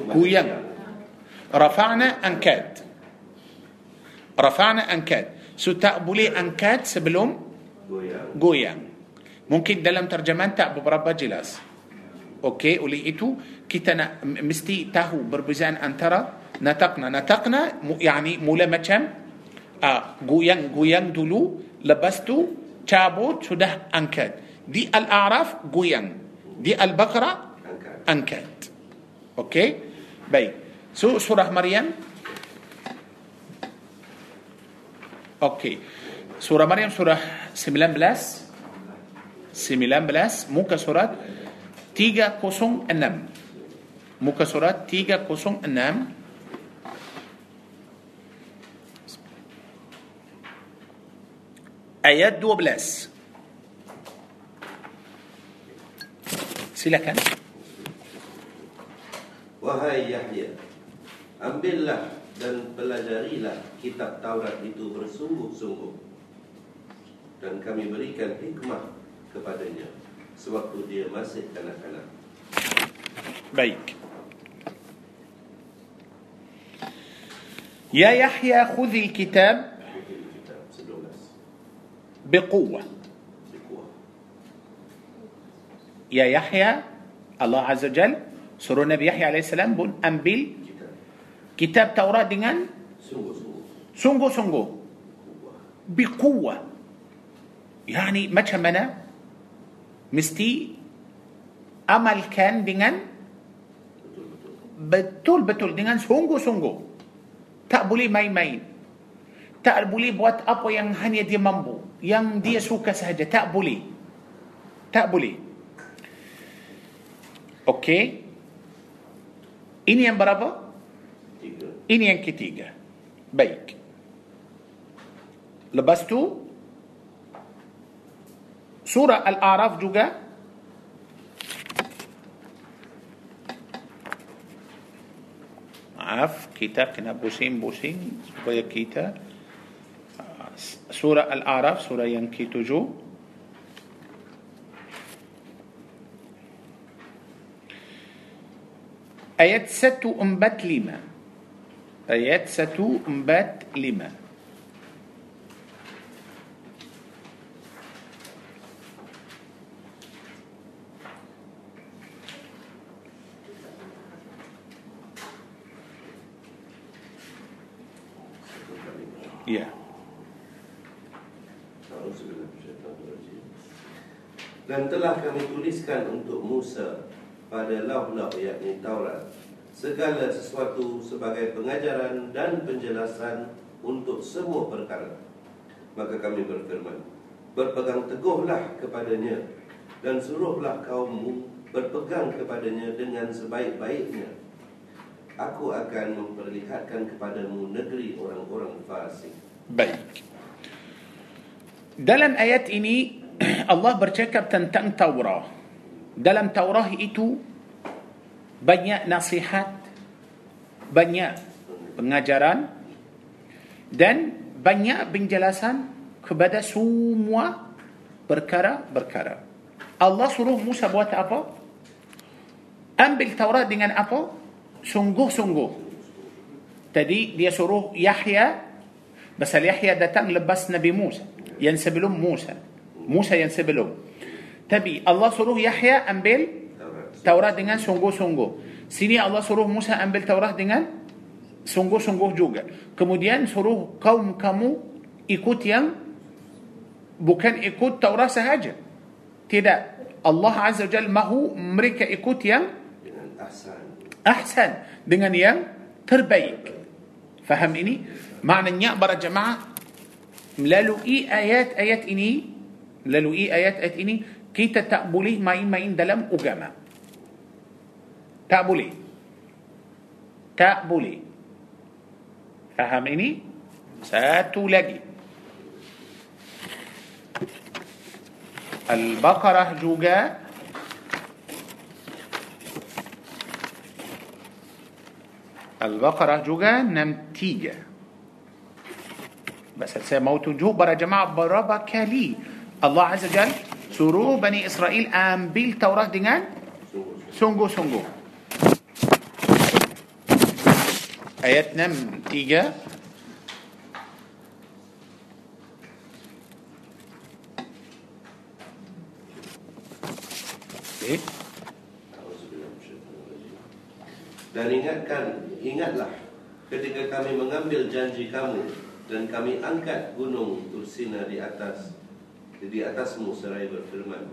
goyang rafa'na angkat rafa'na angkat so tak boleh angkat sebelum goyang goyang mungkin dalam terjemahan tak beberapa jelas okey oleh itu kita nak m- mesti tahu perbezaan antara natakna natakna mu- yani mula macam ah, goyang goyang dulu lepas tu cabut sudah angkat di الأعراف goyang di البقرة angkat. Okey? Baik so surah Maryam. Okey. Surah Maryam surah sembilan belas. Sembilan belas. Muka surat tiga kosong enam. Muka surat tiga kosong enam. آيات دو بلاس. Silakan. Wahai Yahya, ambillah dan pelajarilah kitab Taurat itu bersungguh-sungguh. Dan kami berikan hikmah kepadanya sewaktu dia masih kanak-kanak. Baik. Ya Yahya, khudhi kitab. بقوه Ya Yahya Allah Azza Jal suruh Nabi Yahya AS pun ambil kitab Taurat dengan sungguh-sungguh, dengan kekuatan. Maksudnya, apa yang kita buat, apa yang kita dengan. Sungguh-sungguh, tak boleh main-main. Tak boleh buat apa yang hanya dia mampu. Yang dia suka sahaja. Tak boleh. Tak boleh. Okey ini yang berapa Tiga ini yang ketiga baik lepas tu surah al-a'raf juga maaf kita kena pusing-pusing supaya kita ah, surah al-a'raf surah yang ketujuh ayat 145 ayat 145 Satu kali ya. Dan telah kami tuliskan untuk Musa pada lauh-lauh yakni Taurat segala sesuatu sebagai pengajaran dan penjelasan untuk semua perkara. Maka kami berfirman, berpegang teguhlah kepadanya dan suruhlah kaummu berpegang kepadanya dengan sebaik-baiknya. Aku akan memperlihatkan kepadamu negeri orang-orang fasik. Baik. Dalam ayat ini Allah bercakap tentang Taurah. Dalam Taurah itu banyak nasihat, banyak pengajaran dan banyak penjelasan kepada semua perkara-perkara. Allah suruh Musa buat apa? Ambil Taurat dengan apa? Sungguh-sungguh. Tadi dia suruh Yahya Pasal Yahya datang lepas Nabi Musa Yang sebelum Musa Musa yang sebelum Tapi Allah suruh Yahya ambil Taurat. Dengan sungguh-sungguh Sini Allah suruh Musa ambil Taurat dengan Sungguh-sungguh juga Kemudian suruh kaum kamu Ikut yang Bukan ikut Taurat sahaja Tidak Allah Azza wa Jal mahu mereka ikut yang ahsan dengan yang terbaik. Faham ini? Maknanya para jemaah melalui ayat-ayat ini, melalui ayat-ayat ini kita tak boleh main-main dalam agama. Tak boleh. Tak boleh. Faham ini? Satu lagi. Al-Baqarah juga Al-Baqarah juga 63 Bas saya mau tunjuk para jemaah berapa kali Allah Azza Jal suruh Bani Israel ambil Taurat dengan sungguh-sungguh. Ayat 63 Okay. Dan ingatkan, ingatlah ketika kami mengambil janji kamu dan kami angkat gunung Tursina di atas di atasmu seraya berfirman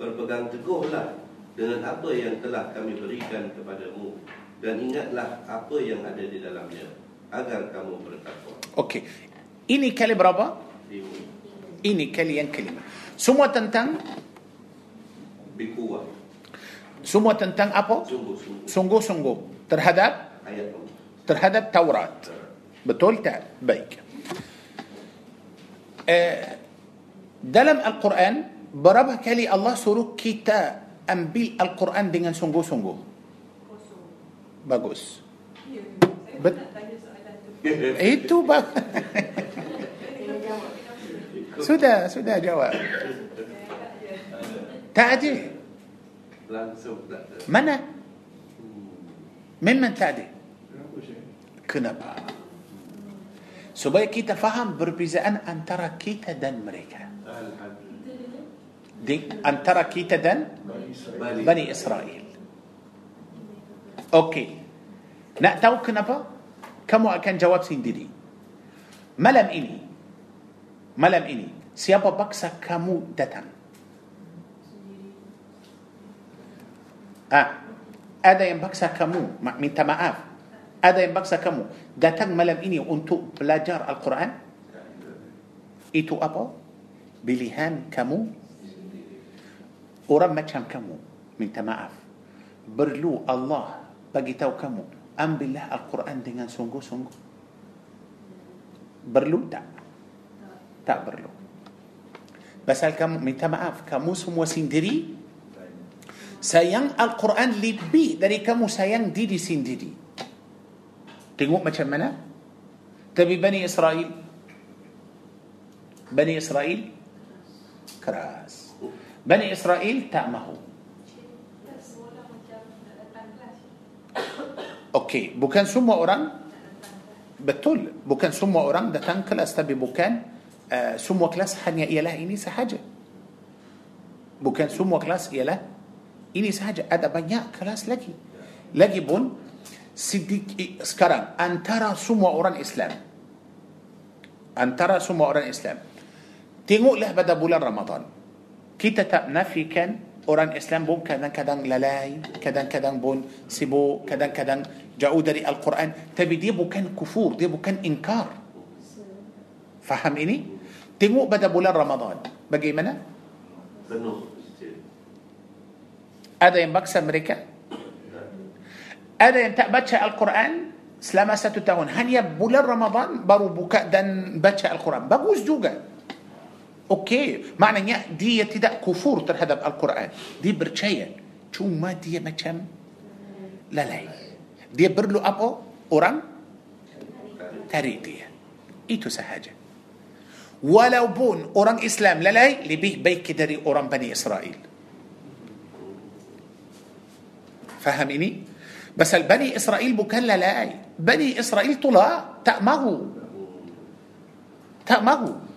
berpegang teguhlah dengan apa yang telah kami berikan kepadamu dan ingatlah apa yang ada di dalamnya agar kamu bertakwa. Okey. Ini kali berapa? Ini kali yang kelima. Semua tentang bikuah semua tentang apa? sungguh-sungguh Sungguh-sungguh terhadap ayat terhadap Taurat. Betul tak? Baik. Eh, dalam Al-Quran berapa kali Allah suruh kita ambil Al-Quran dengan sungguh-sungguh? Bagus. Ya. Bet-. Itu bang. sudah, sudah jawab. Tak ada. Langsung tak ada. Mana? Memang tak ada. Kenapa? Supaya kita faham perbezaan antara kita dan mereka. دي أن ترى كيتا دن بني إسرائيل. Okey. Nah tu kenapa kamu akan jawab sendiri malam ini. Malam ini. Siapa paksa kamu datang. Ah. Ada yang paksa kamu. Minta maaf ada yang paksa kamu. Datang malam ini. Untuk belajar القرآن؟ Itu apa? Pilihan kamu? Orang macam kamu minta maaf. Perlu Allah bagi tahu kamu ambillah Al-Quran dengan sungguh-sungguh. Perlu tak? Tak perlu. Pasal kamu minta maaf kamu semua sendiri? Sayang Al-Quran lebih dari kamu sayang diri sendiri. Tengok macam mana? Tapi Bani Israel Bani Israel keras Bani Israel tak mahu. Okey, bukan semua orang betul, bukan semua orang datang kelas tapi bukan uh, semua kelas hanya ialah ini sahaja. Bukan semua kelas ialah ini sahaja. Ada banyak kelas lagi. Lagi pun sedikit sekarang antara semua orang Islam antara semua orang Islam tengoklah pada bulan Ramadan kita tak nafikan orang Islam pun kadang-kadang lalai, kadang-kadang pun sibuk, kadang-kadang jauh dari Al-Quran. Tapi dia bukan kufur, dia bukan ingkar. Faham ini? Tengok pada bulan Ramadan. Bagaimana? Penuh. Ada yang baksa mereka? Ada yang tak baca Al-Quran selama satu tahun. Hanya bulan Ramadan baru buka dan baca Al-Quran. Bagus juga. Okey maknanya dia tidak kufur terhadap القرآن. Dia percaya. Cuma dia macam lalai. Dia perlu apa orang? Tarik dia itu sahaja. Walaupun orang Islam. Lalai. Lebih baik dari orang Bani Israel. فهميني؟ بس البني إسرائيل بكل لا لا. بني إسرائيل طلع تأمهو تأمهو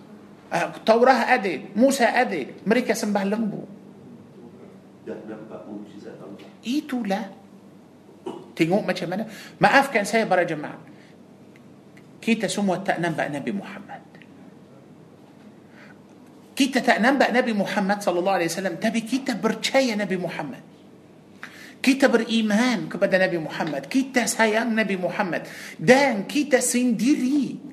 التوراة أدل موسى أدل أمريكا سنبه لنبو. إيتو لا. تنقو ما شمنا ما أف كان سايا برا جماعة. كيتا سمو التأنم بأ نبي محمد. كيتا تأنم بأ نبي محمد صلى الله عليه وسلم. تبي كيتا برشاية نبي محمد. كيتا بر كبدا نبي محمد. كيتا سايا نبي محمد. دان كيتا سنديري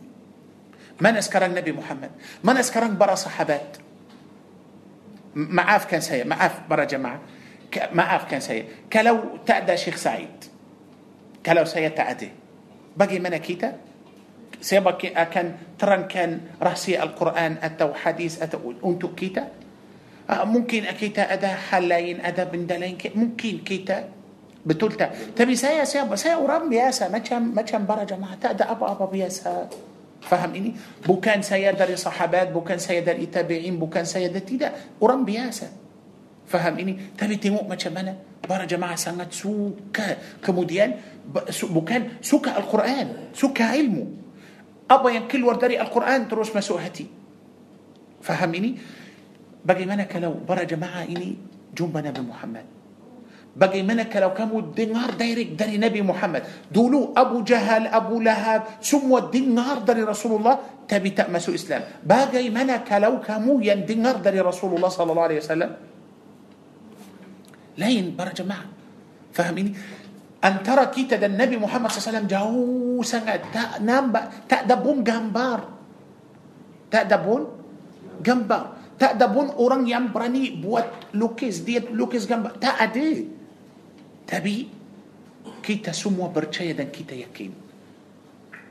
ما نسكرن نبي محمد؟ ما نسكرن برا صحابات؟ معاف كان سيء. معاف برا جماعة. معاف كان سيء. كلو تأدى شيخ سعيد. كلو سيء تأدي بقي منا كيتا سيبك كان تران كان رأسي القرآن أتى وحديث أتى وأنتو كيتا آه، mungkin kita ada hal lain ada benda lain. mungkin kita betul tak tapi saya saya saya orang biasa makan makan para jemaah. ada apa apa biasa faham ini bukan saya dah sahabat bukan saya dah tabi'in bukan saya dah tidak orang biasa faham ini tapi tengok macam mana para jemaah sangat suka kemudian bukan suka القرآن suka ilmu apa yang keluar dari القرآن terus masuk hati فهم إني بقي منك لو برا جماعة إني جنبنا بمحمد بقي منك لو كانوا دينار دايرك داري نبي محمد دولو أبو جهل أبو لهب سمو دينار داري رسول الله تبي تأمس إسلام بقي منك لو كانوا ين دينار داري رسول الله صلى الله عليه وسلم لين برا جماعة فهميني أن ترى كيتا النبي محمد صلى الله عليه وسلم جاو سنة تأدبون جنبار تأدبون جنبار تأدبون أوران يمبرني بوات لوكيس ديت لوكيس جنبار تأدب Tapi kita semua percaya dan kita yakin.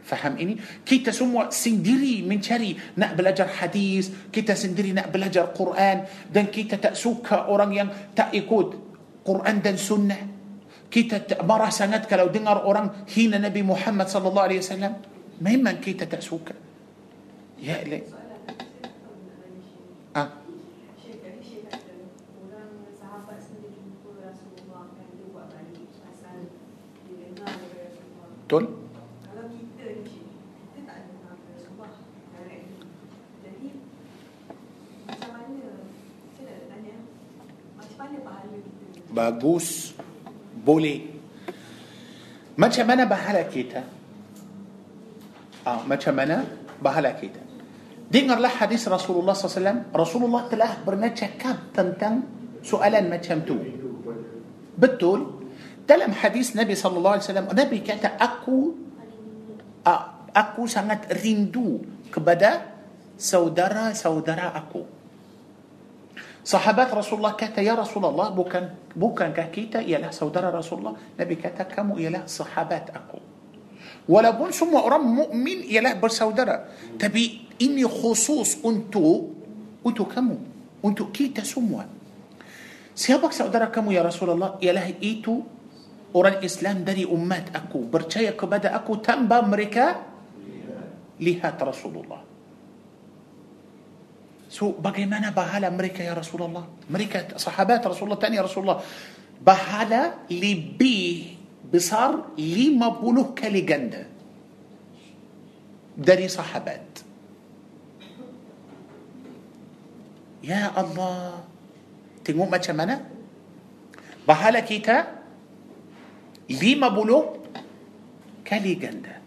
Faham ini? Kita semua sendiri mencari nak belajar hadis, kita sendiri nak belajar Quran dan kita tak suka orang yang tak ikut Quran dan sunnah. Kita marah sangat kalau dengar orang hina Nabi Muhammad sallallahu alaihi wasallam. Memang kita tak suka. Ya, le. التل باجوس بولي. ما تشمنا بحالا آه ما تشمنا بحالا كيتا. دي حديث رسول الله صلى الله عليه وسلم. رسول الله تلاه برنا تشكاب تنتن سؤالا ما تشمتو بالطول Dalam hadis Nabi SAW, Nabi kata, aku ah, aku sangat rindu kepada saudara-saudara aku. Sahabat Rasulullah kata, Ya Rasulullah, bukan bukankah kita ialah saudara Rasulullah? Nabi kata, kamu ialah sahabat aku. Walaupun semua orang mukmin ialah bersaudara. Tapi ini khusus untuk untuk kamu. Untuk kita semua. Siapa saudara kamu ya Rasulullah? Ialah itu أوران إسلام دري أمات أكو برشاية كبدا أكو تم بامريكا لهات رسول الله so bagaimana pahala mereka يا رسول الله mereka sahabat رسول الله tanya يا رسول الله pahala lebih besar lima puluh kali ganda dari sahabat يا الله tengok macam pahala kita lima puluh kali ganda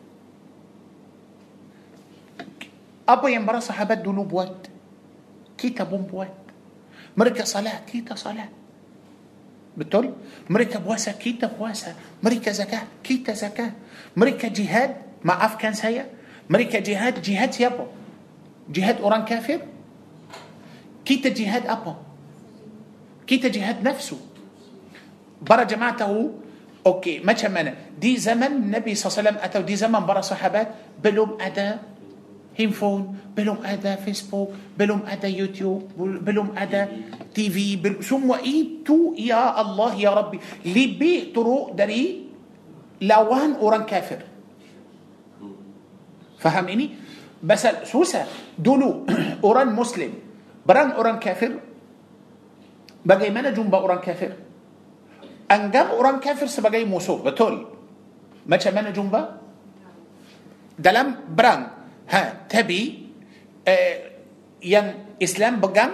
apa yang mereka sahabat dulu buat. kita pun buat. mereka solat kita solat. betul mereka puasa kita puasa. mereka zakat kita zakat. mereka jihad maafkan saya mereka jihad jihad siapa jihad orang kafir. kita jihad apa kita jihad nafsu. para jemaah okay macam mana di zaman النبي صلى الله عليه وسلم atau di zaman para sahabat belum ada handphone belum ada Facebook belum ada YouTube belum ada TV semua itu يا الله يا ربي. lebih teruk dari lawan orang kafir. faham ini؟ بس susah dulu orang Muslim. perang orang kafir. bagaimana anggap orang kafir. Anggap orang kafir sebagai musuh. Betul. Macam mana jumpa? Dalam berang. Ha, tapi eh, yang Islam pegang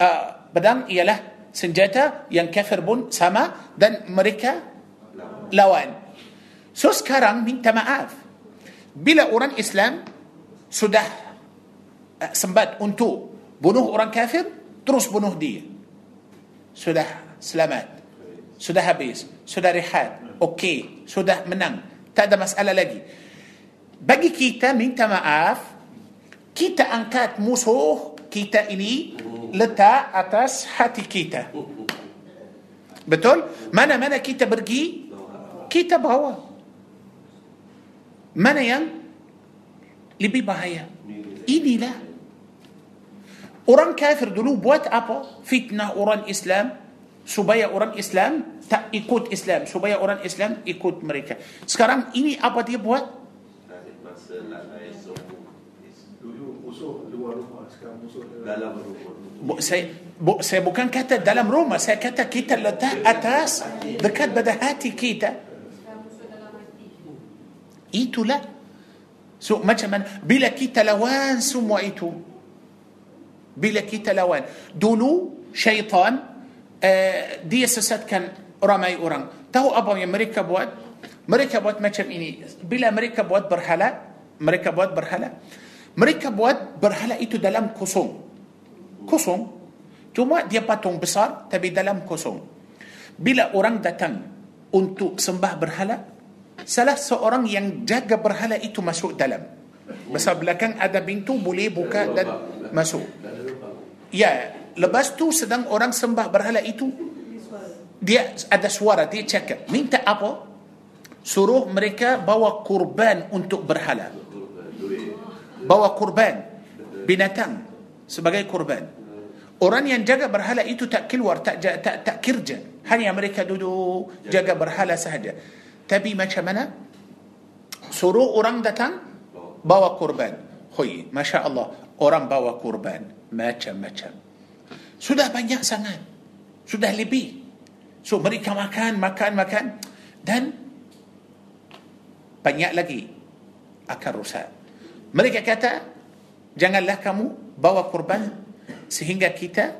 uh, pedang ialah senjata yang kafir pun sama dan mereka lawan. So sekarang minta maaf. Bila orang Islam sudah uh, sempat untuk bunuh orang kafir, terus bunuh dia. Sudah selamat. Sudah habis. Sudah rehat. Okey. Sudah menang. Tak ada masalah lagi. Bagi kita minta maaf, kita angkat musuh kita ini letak atas hati kita. Betul? Mana-mana kita pergi, kita bawa. Mana yang lebih bahaya? Inilah. Orang kafir dulu buat apa? Fitnah orang Islam supaya orang Islam tak ikut Islam, supaya orang Islam ikut mereka. Sekarang ini apa dia buat? Dalam rumah. Saya, bu, saya bukan kata dalam rumah, saya kata kita letak atas dekat pada hati kita. Itulah. So macam mana? Bila kita lawan semua itu, bila kita lawan, dulu syaitan uh, dia sesatkan ramai orang. Tahu apa yang mereka buat? Mereka buat macam ini. Bila mereka buat berhala, mereka buat berhala. Mereka buat berhala itu dalam kosong. Kosong. Cuma dia patung besar tapi dalam kosong. Bila orang datang untuk sembah berhala, salah seorang yang jaga berhala itu masuk dalam. Besar belakang ada pintu boleh buka dan masuk. Ya, lepas tu sedang orang sembah berhala itu dia ada suara dia cakap minta apa? Suruh mereka bawa kurban untuk berhala. Bawa kurban binatang sebagai kurban. Orang yang jaga berhala itu tak keluar tak tak, tak kerja. Hanya mereka duduk jaga berhala sahaja. Tapi macam mana? Suruh orang datang bawa kurban. Hoi masya Allah orang bawa kurban. Macam-macam sudah banyak sangat. Sudah lebih. So mereka makan makan makan. Dan banyak lagi akan rusak. Mereka kata janganlah kamu bawa kurban sehingga kita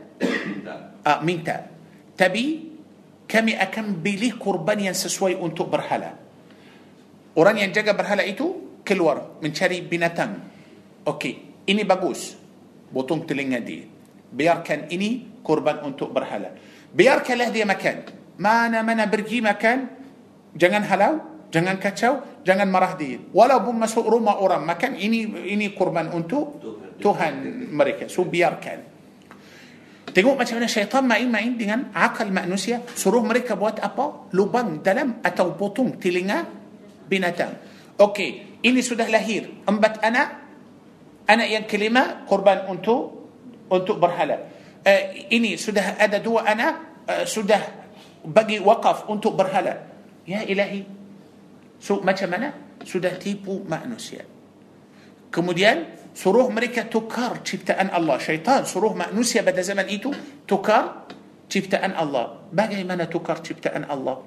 uh, minta. Tapi kami akan pilih kurban yang sesuai untuk berhala. Orang yang jaga berhala itu keluar mencari binatang. Okey ini bagus. Potong telinga dia biarkan ini kurban untuk berhala biarkanlah dia makan mana-mana pergi makan jangan halau jangan kacau jangan marah dia walaupun masuk rumah orang makan ini ini kurban untuk Tuhan mereka so biarkan Tengok macam mana syaitan main-main dengan akal manusia. Suruh mereka buat apa? Lubang dalam atau potong telinga binatang. Okey, ini sudah lahir. Empat anak. Anak yang kelima korban untuk untuk berhala. Uh, ini sudah ada dua anak uh, sudah bagi wakaf untuk berhala. Ya ilahi. So macam mana? Sudah tipu manusia. Kemudian suruh mereka tukar ciptaan Allah. Syaitan suruh manusia pada zaman itu tukar ciptaan Allah. Bagaimana tukar ciptaan Allah?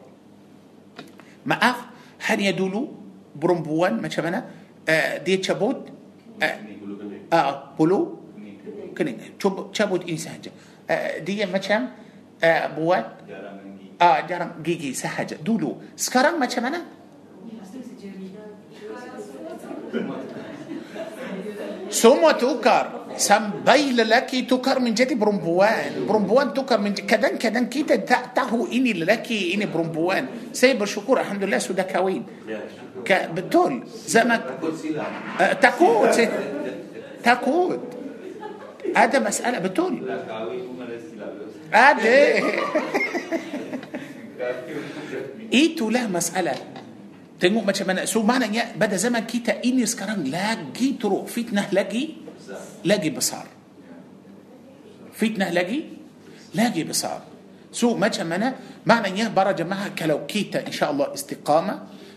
Maaf, hanya dulu perempuan macam mana? Uh, dia cabut uh, uh, bulu Cuba cabut ini sahaja. Uh, dia macam uh, buat uh, jarang gigi sahaja dulu. Sekarang macam mana? Semua tukar sampai lelaki tukar menjadi perempuan perempuan tukar menjadi kadang-kadang kita tak tahu ini lelaki ini perempuan saya bersyukur Alhamdulillah sudah kahwin. Ka, betul zaman uh, takut saya takut هذا مسألة بتقول هذا ialah masalah. tengok macam mana so maknanya pada zaman kita ini sekarang lagi teruk fitnah lagi lagi besar. fitnah lagi lagi besar. so macam mana maknanya para jemaah kalau kita إن شاء الله استقامة.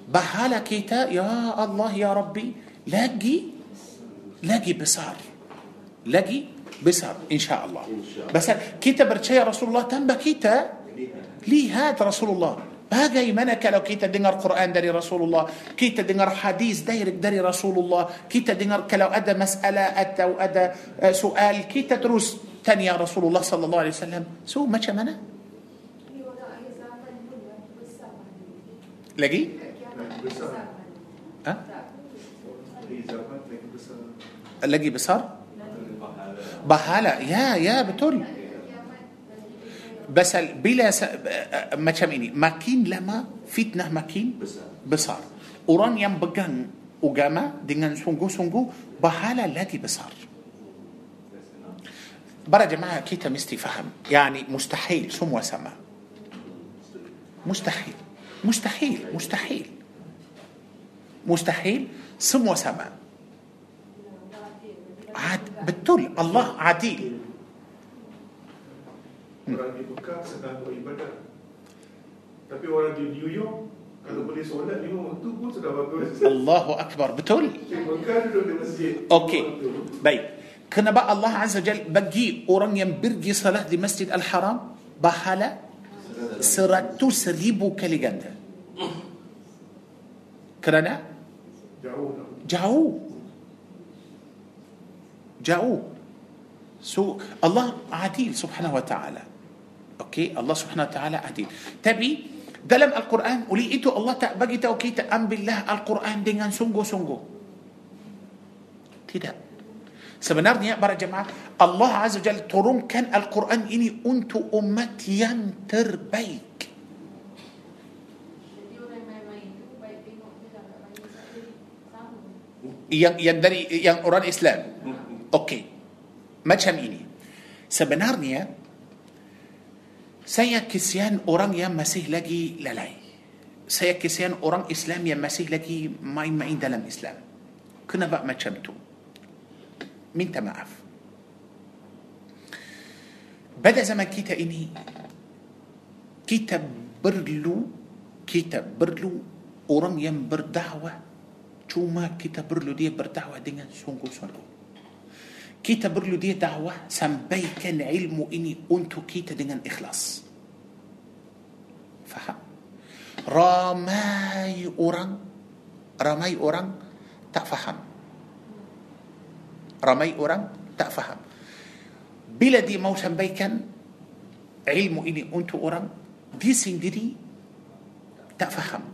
pahala kita يا الله يا ربي lagi lagi besar. lagi besar إن شاء الله. بس kita percaya رسول الله tanpa kita؟ lihat رسول الله. bagaimana kalau kita dengar Quran dari رسول الله kita dengar hadis direct dari رسول الله kita dengar kalau ada masalah atau ada آه، soalan kita terus tanya يا رسول الله صلى الله عليه وسلم. so macam mana؟ lagi؟ lagi besar pahala. ya ya betul بس بلا س... macam ini makin lama fitnah makin besar. orang yang pegang agama dengan sungguh sungguh pahala lebih besar. para jemaah kita mesti faham. يعني مستحيل sama sama. مستحيل. مستحيل مستحيل. مستحيل sama sama. عاد betul الله adil. الله أكبر betul okay بي كنا بقى الله عز وجل bagi orang yang pergi solat di مسجد الحرام pahala سرطو سريبو كاليجاندا كرنا جاؤو Allah adil subhanahu wa ta'ala. Okey, Allah subhanahu wa ta'ala adil. Tapi dalam Al-Quran, oleh itu Allah tak bagi tahu kita ambillah Al-Quran dengan sungguh-sungguh. Tidak. Sebenarnya para jemaah Allah Azza Jalla turunkan Al-Quran ini untuk umat yang terbaik. Yang yang dari yang orang Islam. Okey. Macam ini. Sebenarnya saya kesian orang yang masih lagi lalai. saya kesian orang Islam yang masih lagi main-main dalam Islam. Kenapa macam tu? Minta maaf. Pada zaman kita ini, kita perlu kita perlu orang yang berdakwah cuma kita perlu dia berdakwah dengan sungguh-sungguh kita perlu dia dakwah sampaikan ilmu ini untuk kita dengan ikhlas faham ramai orang ramai orang tak faham ramai orang tak faham bila dia mau sampaikan ilmu ini untuk orang dia sendiri tak faham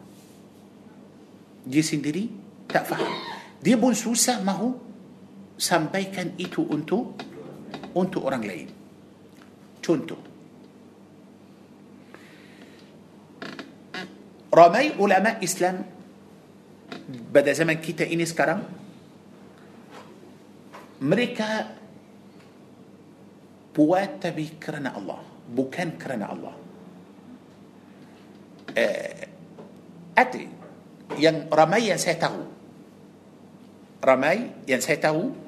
dia sendiri tak faham dia pun susah mahu sampaikan itu untuk untuk orang lain. Contoh. Ramai ulama Islam pada zaman kita ini sekarang mereka buat tapi kerana Allah bukan kerana Allah. Eh, ada yang ramai yang saya tahu. Ramai yang saya tahu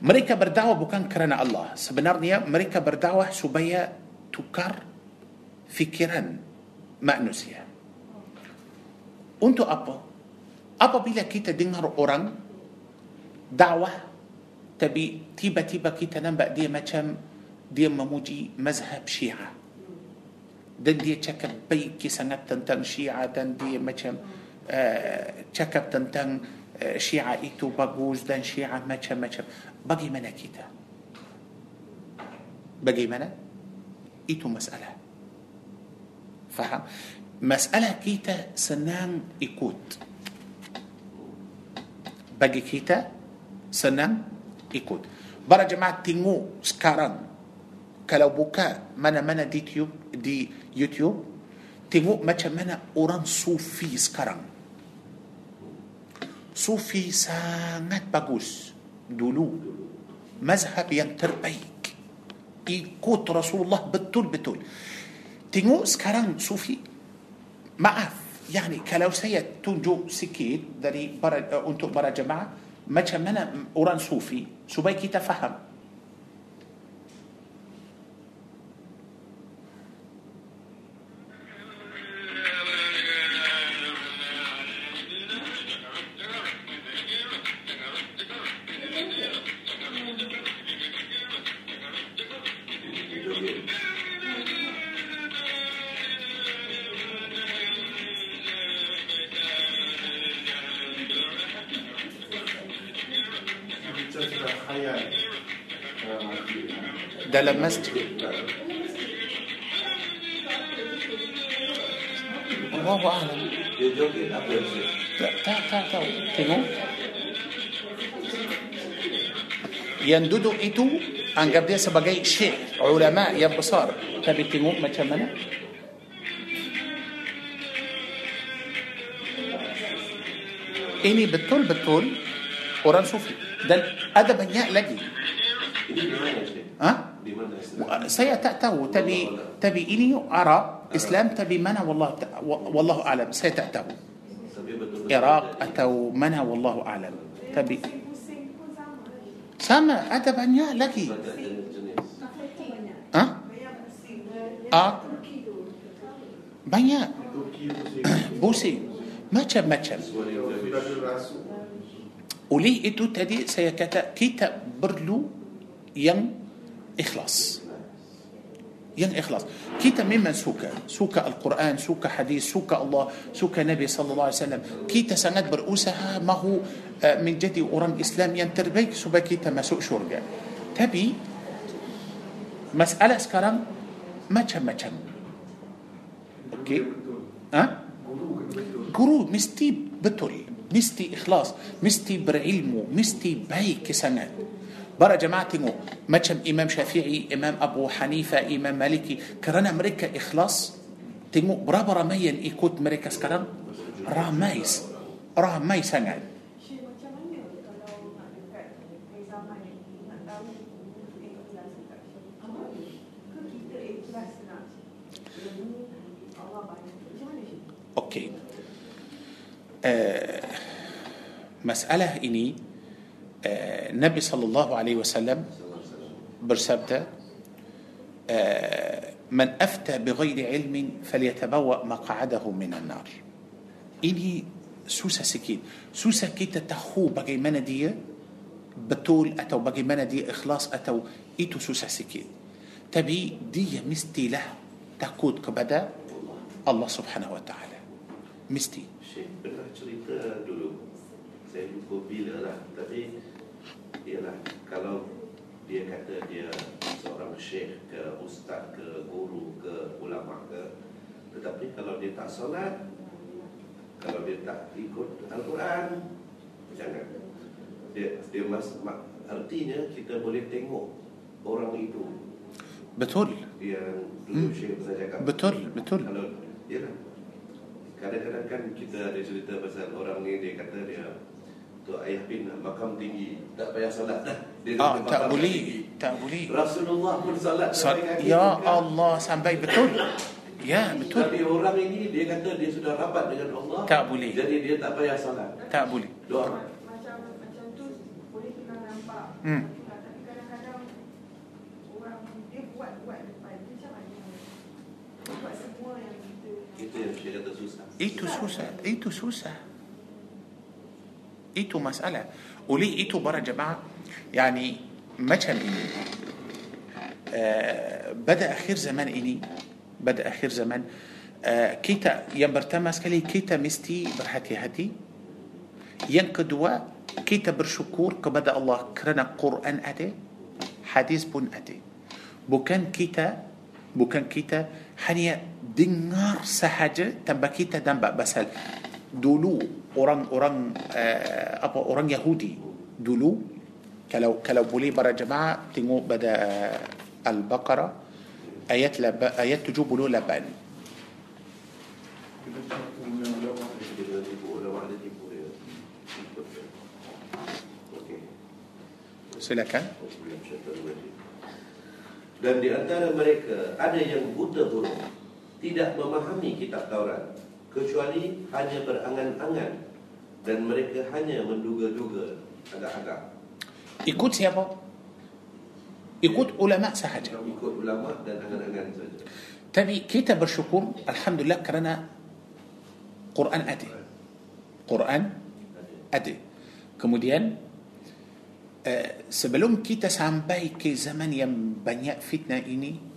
mereka berdakwah bukan kerana Allah sebenarnya mereka berdakwah supaya tukar fikiran manusia untuk apa apabila kita dengar orang dakwah tapi tiba-tiba kita nampak dia macam dia memuji mazhab syiah dan dia cakap baik sangat tentang syiah dan dia macam uh, cakap tentang uh, syiah itu bagus dan syiah macam-macam bagaimana kita bagaimana itu masalah faham masalah kita senang ikut bagi kita senang ikut para jemaah tengok sekarang kalau buka mana-mana di YouTube di YouTube tengok macam mana orang sufi sekarang sufi sangat bagus dulu mazhab yang terbaik ikut Rasulullah betul-betul tengok sekarang sufi maaf yani kalau saya tunjuk sikit dari para, untuk para jemaah macam mana orang sufi supaya kita faham يندودو إتو أن قبضي سبقاي شيء. علماء يبصار تبي تيمو ما تمنى إني بالطول بالطول. قرآن صوفي. ده أدب نياء لجي. ها؟ سيتأتى تبي تبي إني أرى إسلام تبي منا والله والله أعلم. سيتأتى. عراق أتو منا والله أعلم. تبي سامع أدبا يا لك. ها؟ أه؟ بنيا. بوسي. ما شب ما شب وليه إتو تدي سيكتا كيتا برلو ين إخلاص. ين إخلاص. كيتا مما سوكا. سوكا القرآن سوكا حديث سوكا الله سوكا النبي صلى الله عليه وسلم. كيتا سند برؤوسها ما هو menjadi orang Islam yang terbaik supaya kita masuk syurga tapi masalah sekarang macam-macam okey ha Guru mesti betul mesti ikhlas mesti berilmu mesti baik sangat Para jemaah tengok macam Imam Syafi'i, Imam Abu Hanifa, Imam Maliki kerana mereka ikhlas tengok berapa ramai yang ikut mereka sekarang ramai ramai sangat Syekh macam mana kalau nak dekat dari zaman ni nak tahu ikhlas dekat Syekh? Apa ke kita ikhlas nak ilmu Allah banyak. Macam mana Syekh? Okey. Uh, آه، مسألة إني آه، النبي صلى الله عليه وسلم seperti آه، من أفتى بغير علم فليتبوأ مقعده من النار. ini susah sikit. susah kita tahu bagi dia betul atau bagi dia ikhlas atau itu susah sikit. tapi dia mestilah takut kepada؟ الله سبحانه وتعالى. mesti. Kalau dia kata dia Seorang syekh ke Ustaz ke Guru ke Ulama ke Tetapi kalau dia tak solat Kalau dia tak ikut Al-Quran Jangan. Dia, dia mas, mak, Artinya kita boleh tengok Orang itu. Betul. Yang dulu syekh pernah cakap. Betul, betul. Kalau Yalah. Kadang-kadang kan kita ada cerita pasal orang ni dia kata dia Tok Ayah bin makam tinggi Tak payah solat dah Dia Ah, tak boleh. tinggi. Tak boleh. Rasulullah pun solat Sa- sampai kaki Ya. Allah sampai betul. Ya, betul. Tapi orang ini dia kata dia sudah rapat dengan Allah Tak boleh. Jadi dia tak payah solat Tak boleh. Doa Macam macam tu boleh kita nampak. Hmm. Tapi kadang-kadang orang dia buat buat depan dia macam mana? Dia buat semua yang kita Itu yang saya kata susah Itu susah. Itu susah. itu masalah. boleh itu para jemaah؟ يعني مثلا ini آه، pada akhir zaman ini؟ pada akhir zaman. آه، kita yang pertama sekali kita mesti perhati hati yang kedua kita bersyukur kepada الله kerana Quran ada hadis pun ada bukan kita bukan kita hanya dengar sahaja tanpa kita tanpa pasal dulu orang-orang uh, apa orang Yahudi dulu kalau kalau boleh para jemaah tengok pada uh, Al-Baqarah ayat laba, ayat 78 Kita cakap dengan ulama ni. Dia kena tipu Ulama dia tipu dia Ikut dia Okey silakan Dan di antara mereka ada yang buta huruf Tidak memahami kitab Taurat Kecuali hanya berangan-angan Dan mereka hanya menduga-duga Agak-agak. Ikut siapa? Ikut ulama sahaja. Ikut ulama dan angan-angan saja. Tapi kita bersyukur alhamdulillah kerana Quran ada. Quran ada. Kemudian uh, sebelum kita sampai ke zaman yang banyak fitnah ini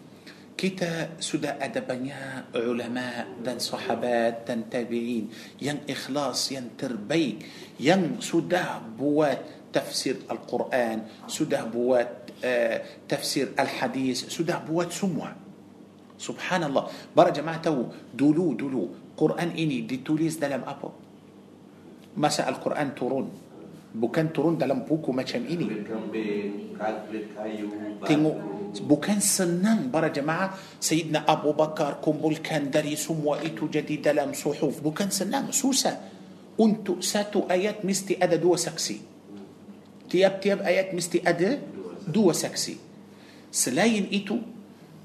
kita sudah ada banyak ulama dan sahabat dan tabi'in yang ikhlas yang terbaik yang sudah buat tafsir Al-Quran sudah buat uh, tafsir Al-Hadis sudah buat semua Subhanallah Para jemaah tahu Dulu dulu Quran ini ditulis dalam apa Masa Al-Quran turun Bukan turun dalam buku macam ini Tengok Bukan senang para jemaah Sayyidina Abu Bakar kumpulkan dari semua itu jadi dalam suhuf Bukan senang, susah Untuk satu ayat mesti ada dua saksi Tiap-tiap ayat mesti ada dua saksi Selain itu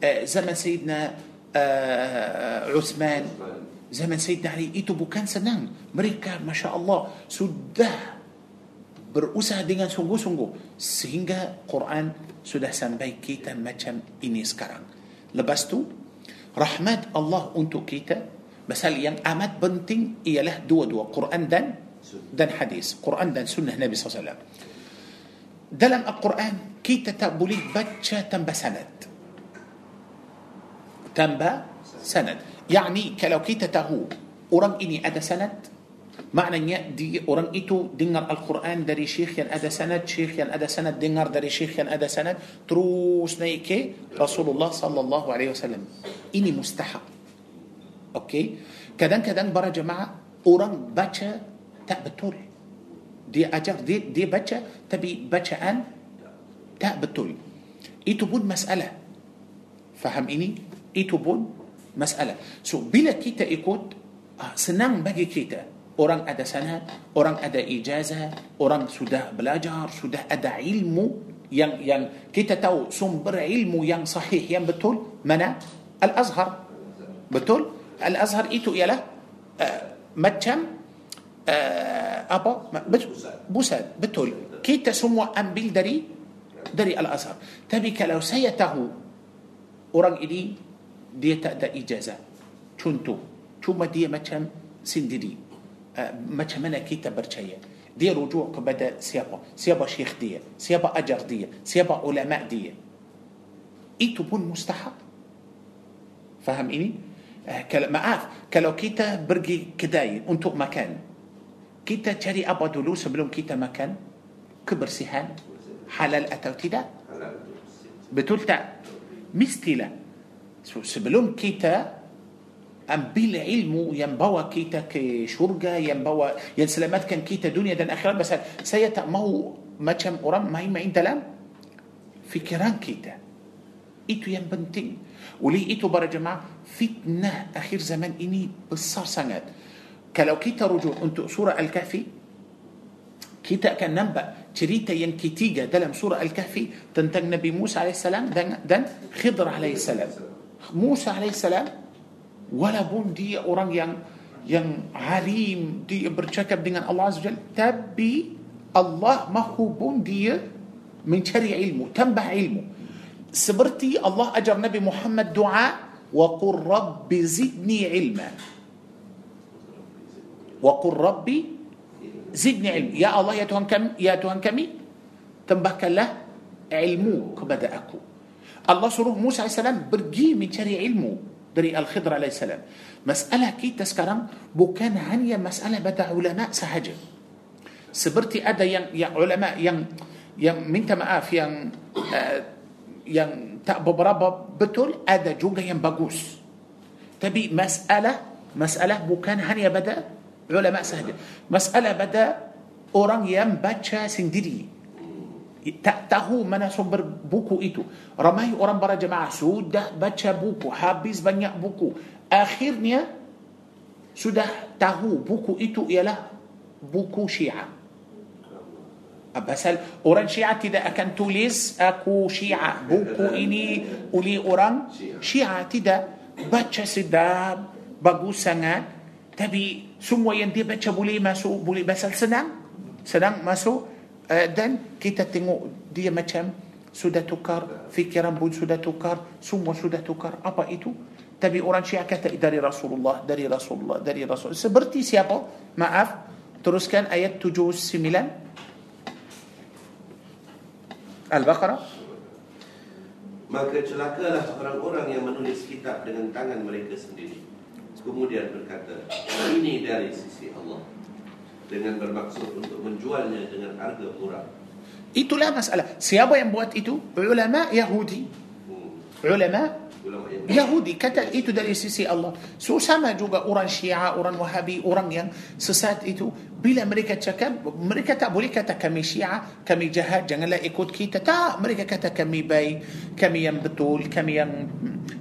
uh, Zaman Sayyidina uh, Uthman Zaman Sayyidina Ali itu bukan senang Mereka Masya Allah Sudah berusaha dengan sungguh-sungguh sehingga Quran sudah sampai kita macam ini sekarang. Lepas tu rahmat Allah untuk kita pasal yang amat penting ialah dua-dua Quran dan dan hadis, Quran dan sunnah Nabi SAW. Dalam Al-Quran kita tak boleh baca tanpa sanad. Tanpa sanad. Yani kalau kita tahu orang ini ada sanad, maknanya di orang itu dengar Al-Quran dari syekh yang ada sanad, syekh yang ada sanad dengar dari syekh yang ada sanad, terus naik ke Rasulullah sallallahu alaihi wasallam. Ini mustahab. Okey. Kadang-kadang para jemaah orang baca tak betul. Dia ajar dia, dia baca tapi bacaan tak betul. Itu pun masalah. Faham ini? Itu pun masalah. So bila kita ikut ah, senang bagi kita orang ada sanad, orang ada ijazah, orang sudah belajar, sudah ada ilmu yang yang kita tahu sumber ilmu yang sahih yang betul mana Al-Azhar. Betul? Al-Azhar itu ialah uh, macam uh, apa betul pusat betul kita semua ambil dari dari al azhar tapi kalau saya tahu orang ini dia tak ada ijazah contoh cuma dia macam sendiri uh, ما تمنى كي تبرشيه دي رجوع كبدا سيابا سيابا شيخ دي سيابا أجر دي سيابا علماء دي اي تبون مستحق فهم إني كلا ما عاف kalau kita pergi kedai untuk makan kita cari apa dulu sebelum kita makan kebersihan halal atau tidak betul tak mestilah sebelum kita ambil ilmu yang bawa kita ke syurga yang bawa yang selamatkan kita dunia dan akhirat بس kita mahu ما ما هي dalam fikiran kita. itu yang penting. boleh itu para jemaah fitnah akhir zaman ini besar sangat kalau kita rujuk untuk سورة الكهف kita akan dapat cerita yang ketiga dalam سورة الكهف tentang نبي موسى عليه السلام dan, dan خضر عليه السلام. موسى عليه السلام walaupun dia orang yang yang alim dia bercakap dengan Allah Azza Jalla tapi Allah mahu pun dia mencari ilmu tambah ilmu. Seperti Allah ajar Nabi Muhammad doa wa qur rabbi zidni ilma. Wa qur rabbi zidni ilma. Ya Allah ya Tuhan kami ya Tuhan kami tambahkanlah ilmu kepada aku. Allah suruh Musa AS pergi mencari ilmu dari Al-Khidr AS masalah kita sekarang bukan hanya masalah pada ulama sahaja seperti ada yang yang ulama yang yang minta maaf yang uh, yang tak beberapa betul ada juga yang bagus tapi masalah masalah bukan hanya pada ulama sahaja masalah pada orang yang baca sendiri tak tahu mana sumber buku itu. Ramai orang para jemaah sudah baca buku habis banyak buku. Akhirnya sudah tahu buku itu ialah buku syiah. Pasal orang syiah tidak akan tulis aku syiah. Buku ini oleh orang syiah tidak baca sedap bagus sangat. Tapi semua yang dia baca boleh masuk boleh pasal senang. Senang masuk uh, dan kita tengok dia macam sudah tukar fikiran pun sudah tukar semua sudah tukar. Apa itu? Tapi orang syiah kata dari Rasulullah dari Rasulullah dari Rasul. Seperti siapa? Maaf teruskan ayat 79 Al-Baqarah. Maka celakalah orang-orang yang menulis kitab dengan tangan mereka sendiri. Kemudian berkata Ini dari sisi Dengan bermaksud untuk menjualnya dengan harga murah Itulah masalah. Siapa yang buat itu? Ulama Yahudi. hmm. Ulama Yahudi kata itu dari sisi Allah. So sama juga orang Syiah, orang Wahabi, orang yang sesat itu bila mereka cakap mereka tak boleh kata kami Syiah, kami jahat, janganlah ikut kita. Tak, mereka kata kami baik, kami yang betul, kami yang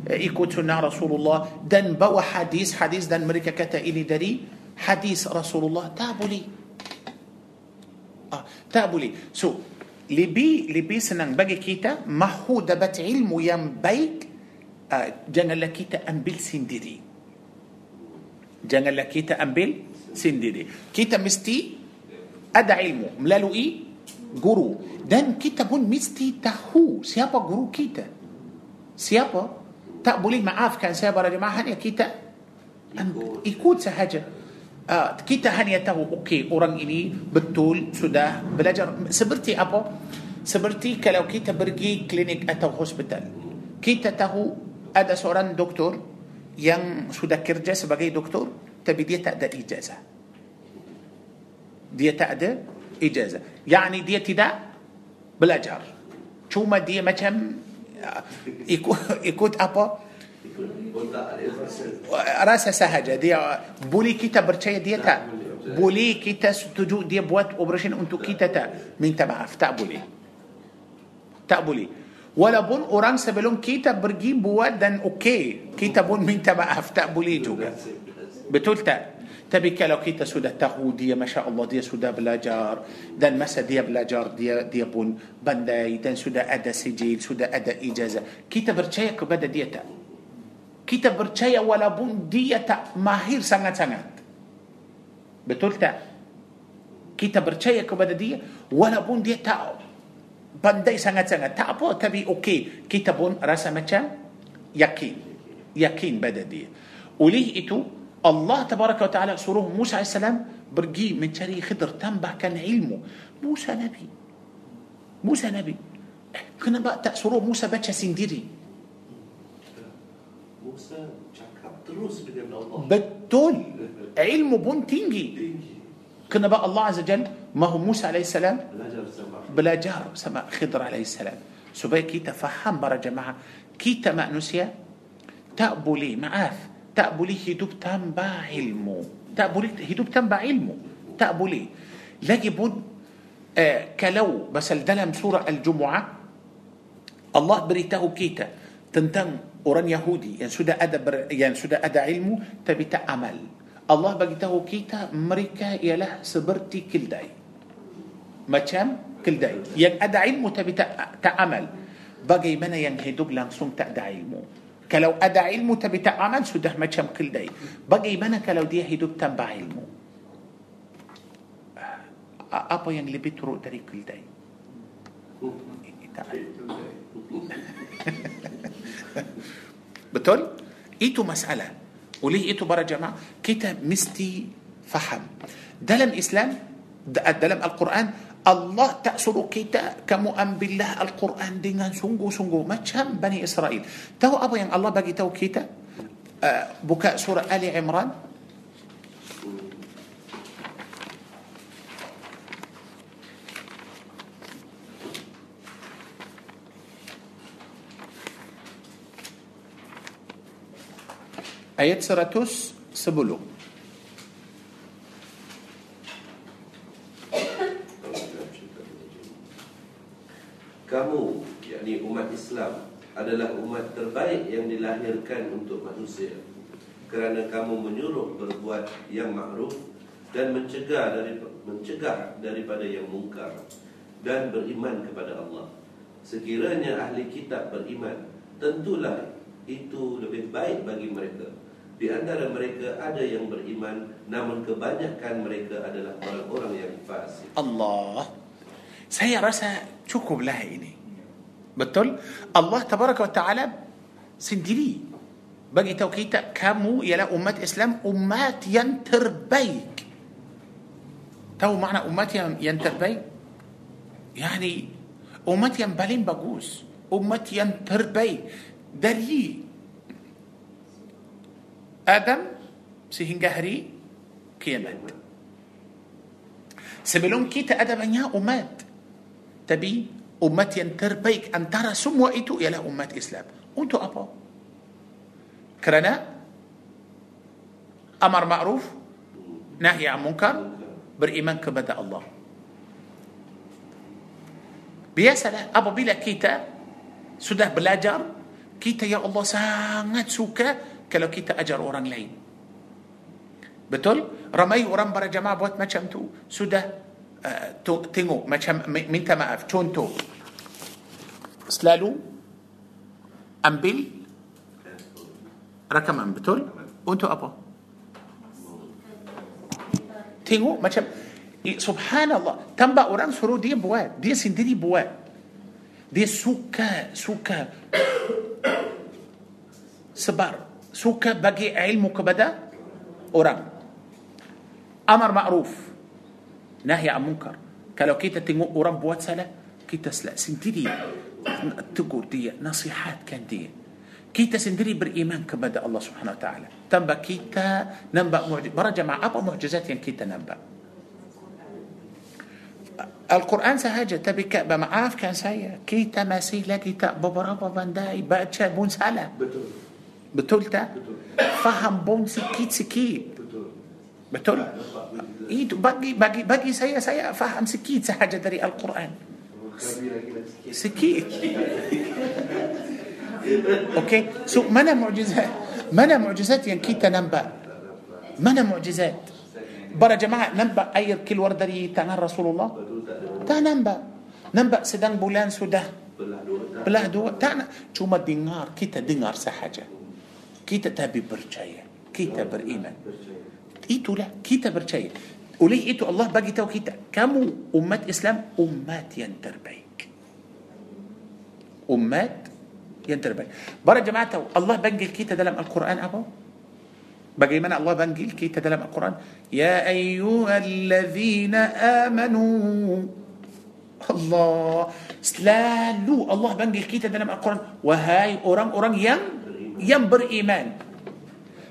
eh, ikut sunnah Rasulullah dan bawa hadis hadis dan mereka kata ini dari hadis Rasulullah. Tak boleh. Ah, tak boleh. So, lebih lebih senang bagi kita mahu dapat ilmu yang baik uh, janganlah kita ambil sendiri. Janganlah kita ambil sendiri. Kita mesti ada ilmu melalui guru dan kita pun mesti tahu siapa guru kita. Siapa? Tak boleh maafkan saya para jemaah hanya kita ikut sahaja. Uh, kita hanya tahu okey orang ini betul sudah belajar seperti apa? Seperti kalau kita pergi klinik atau hospital. Kita tahu ada seorang doktor yang sudah kerja sebagai doktor tapi dia tak ada ijazah. Dia tak ada ijazah. Yani dia tidak belajar. Cuma dia macam uh, ikut ikut apa? Rasa sahaja dia boleh kita percaya dia tak boleh kita setuju dia buat operation untuk kita tak minta maaf tak boleh tak boleh walaupun orang sebelum kita pergi buat dan okey kita pun minta maaf tak boleh juga betul tak tapi kalau kita sudah tahu dia masya Allah dia sudah belajar dan masa dia belajar dia dia pun pandai dan sudah ada sijil sudah ada ijazah kita percaya kepada dia tak kita percaya walaupun dia tak mahir sangat-sangat Betul tak? Kita percaya kepada dia walaupun dia tak pandai sangat-sangat. Tak apa tapi okey. Kita pun rasa macam yakin. Yakin pada dia. Oleh itu Allah tabaraka wa taala suruh Musa AS pergi mencari Khidr tambahkan ilmu. Musa Nabi. Musa Nabi. Eh, kenapa tak suruh Musa baca sendiri? Musa cakap terus dengan Allah. بتول علمه بون تنجي كنا بقى الله عز وجل. ما هو موسى عليه السلام؟ بلا جهر سماء خضر عليه السلام. سبي كي تفهم برا جماعة. كي تما نسيا؟ تقبلي معاف تقبلي هدوب تنبع علمو. تقبلي هدوب تنبع علمو. تقبلي لاجي بون آه، كلو بس الدلم سورة الجمعة. الله بريته كيتا. تنتم orang Yahudi yang sudah ada ber, yang sudah ada ilmu tapi tak amal Allah bagi tahu kita mereka ialah seperti keldai macam keldai yang ada ilmu tapi tak, tak amal bagaimana yang hidup langsung tak ada ilmu kalau ada ilmu tapi tak amal sudah macam keldai bagaimana kalau dia hidup tanpa ilmu apa yang lebih teruk dari keldai tak بتقول ايتو مساله وليه ايتو برا جماعة كتاب مستي فحم دلم اسلام دلم القران الله تأسر كيتا كمؤمن بالله القرآن دينان سنجو سنجو ما تشام بني إسرائيل تو أبو يعني الله باجي تو كيتا بكاء سورة آل عمران Ayat 110. Kamu, yakni umat Islam, adalah umat terbaik yang dilahirkan untuk manusia. Kerana kamu menyuruh berbuat yang makruf dan mencegah dari mencegah daripada yang mungkar dan beriman kepada Allah. Sekiranya ahli kitab beriman, tentulah itu lebih baik bagi mereka. Di antara mereka ada yang beriman, namun kebanyakan mereka adalah orang-orang yang fasik. Allah saya rasa cukuplah ini. Betul? Allah tabaraka wa taala sendiri bagi tahu kita kamu ialah umat Islam umat yang terbaik. Tahu makna umat yang yang terbaik? Yani umat yang paling bagus umat yang terbaik dari Adam sehingga hari kiamat sebelum kita ada banyak umat tapi umat yang terbaik antara semua itu ialah umat Islam. Untuk apa? Kerana amar ma'ruf, nahi an munkar, beriman kepada Allah. Biasalah apabila kita sudah belajar, kita ya Allah sangat suka kalau kita ajar orang lain. Betul? Ramai orang para jamaah buat macam tu. Sudah uh, tengok macam mi- minta maaf. Contoh. Selalu ambil rakaman betul? Untuk apa? Tengok macam subhanallah. Tambah orang suruh dia buat. Dia sendiri buat. Dia suka suka. Sebar سوكا بقي علمه كبدا أوران أمر معروف. نهي عن منكر. كلو كيتا تنقو أوران بواتسالة كيتا سلا سنتيدي تقول دي نصيحات كان دي. كيتا سندري بالإيمان كبدا الله سبحانه وتعالى. تنبأ كيتا ننبأ معجزات برجع مع أبا معجزات يعني كيتا ننبأ. القرآن سهاجة تبكى بمعاف كان سايا كيتا ماسي لكيتا ببرابا بنداي بأتشا بون سالة. بتلتا فهم بون سكيت سكيت بتل ايد باقي باقي باقي سيا سيا فهم سكيت سحاجة دري القرآن. سكيت أوكي. سو منا معجزات؟ منا معجزات يعني كيتا نمبا؟ منا معجزات؟ برا جماعة نمبا أي كل ورد دري تانا رسول الله؟ تا نمبا. نمبا سدان بولان سودا. بلا دو تانا شو ما دينار كيتا دينار سحاجة كيتا تابي برشاية كيتا بر إيمان إيتو لا كيتا برشاية. ولي إيتو؟ الله باقي تو كيتا. كامو أمات إسلام أمات ينتربيك. أمات ينتربيك. para jemaah الله panggil kita dalam القرآن apa؟ bagaimana الله panggil kita dalam القرآن؟ يا أيها الذين آمنوا الله selalu الله panggil kita dalam القرآن. wahai orang-orang yang terbaik. Yang beriman.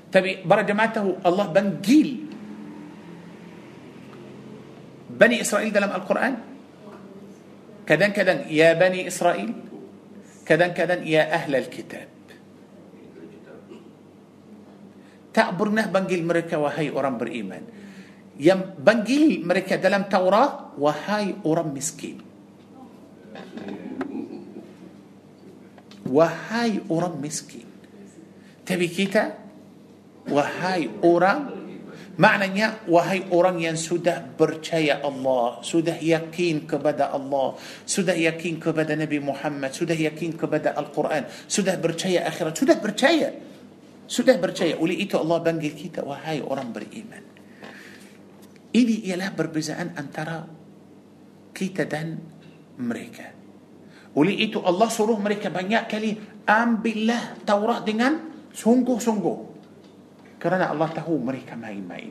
Tapi para jemaah tahu Allah panggil Bani Israel dalam Al-Quran. Kadang-kadang ya Bani Israel. Kadang-kadang ya Ahlal Kitab. tak pernah panggil mereka wahai orang beriman. Yang panggil mereka dalam Taurat wahai orang miskin. Wahai orang miskin. Tapi kita wahai orang maknanya wahai orang yang sudah percaya Allah, sudah yakin kepada Allah, sudah yakin kepada Nabi Muhammad, sudah yakin kepada Al-Quran, sudah percaya akhirat, sudah percaya. Sudah percaya. Oleh itu Allah panggil kita wahai orang beriman. Ini ialah perbezaan antara kita dan mereka. Oleh itu Allah suruh mereka banyak kali ambillah Taurat dengan sungguh-sungguh kerana Allah tahu mereka main-main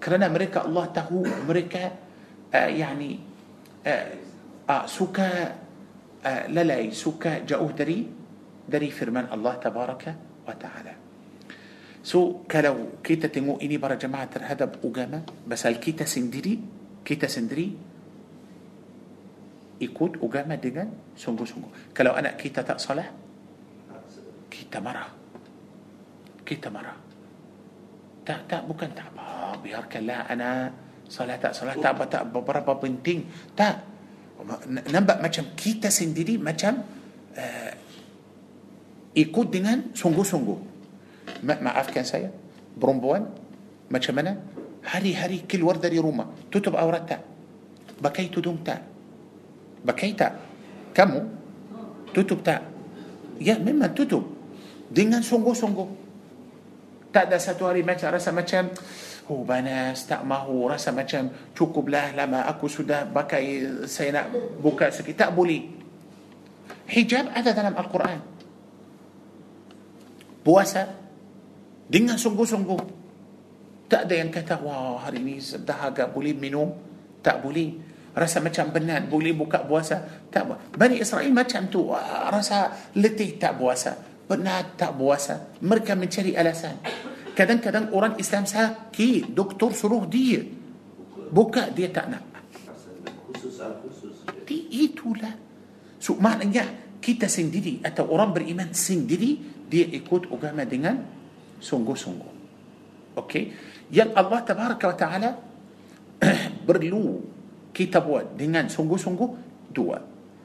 kerana mereka Allah tahu mereka uh, yani uh, uh, suka uh, lalai suka jauh dari dari firman Allah tabaraka wa ta'ala So kalau kita tengok ini para jemaah terhadap agama, pasal kita sendiri, kita sendiri ikut agama dengan sungguh-sungguh. Kalau anak kita tak salah, kita marah. كيتا مرة تا تا بوكان تا با بيار كلا أنا صلاة صلاة تا با تا ببربا بنتين تا نبأ ما كم كيتا سندري ما كم يكود دينان سونغو سونغو ما ما عرف كان سايا برومبوان ما كم أنا هري هري كل وردة روما تتب أورتا بكي تدوم تا بكي تا كمو تتب تا يا مما تتب دينان سونغو سونغو tak ada satu hari macam rasa macam oh panas tak mahu. Rasa macam cukuplah lama aku sudah pakai saya nak buka sikit tak boleh. Hijab ada dalam Al-Quran. Puasa dengan sungguh-sungguh. Tak ada yang kata wah hari ini dahaga boleh minum. Tak boleh. Rasa macam benar boleh buka puasa. Tak Bani Israel macam tu. Rasa letih tak puasa benar tak puasa mereka mencari alasan kadang-kadang orang Islam sakit doktor suruh dia buka dia tak nak khusus itulah so maknanya kita sendiri atau orang beriman sendiri dia ikut agama dengan sungguh-sungguh. Okey. Yang Allah tabaraka wa taala perlu kita buat dengan sungguh-sungguh dua.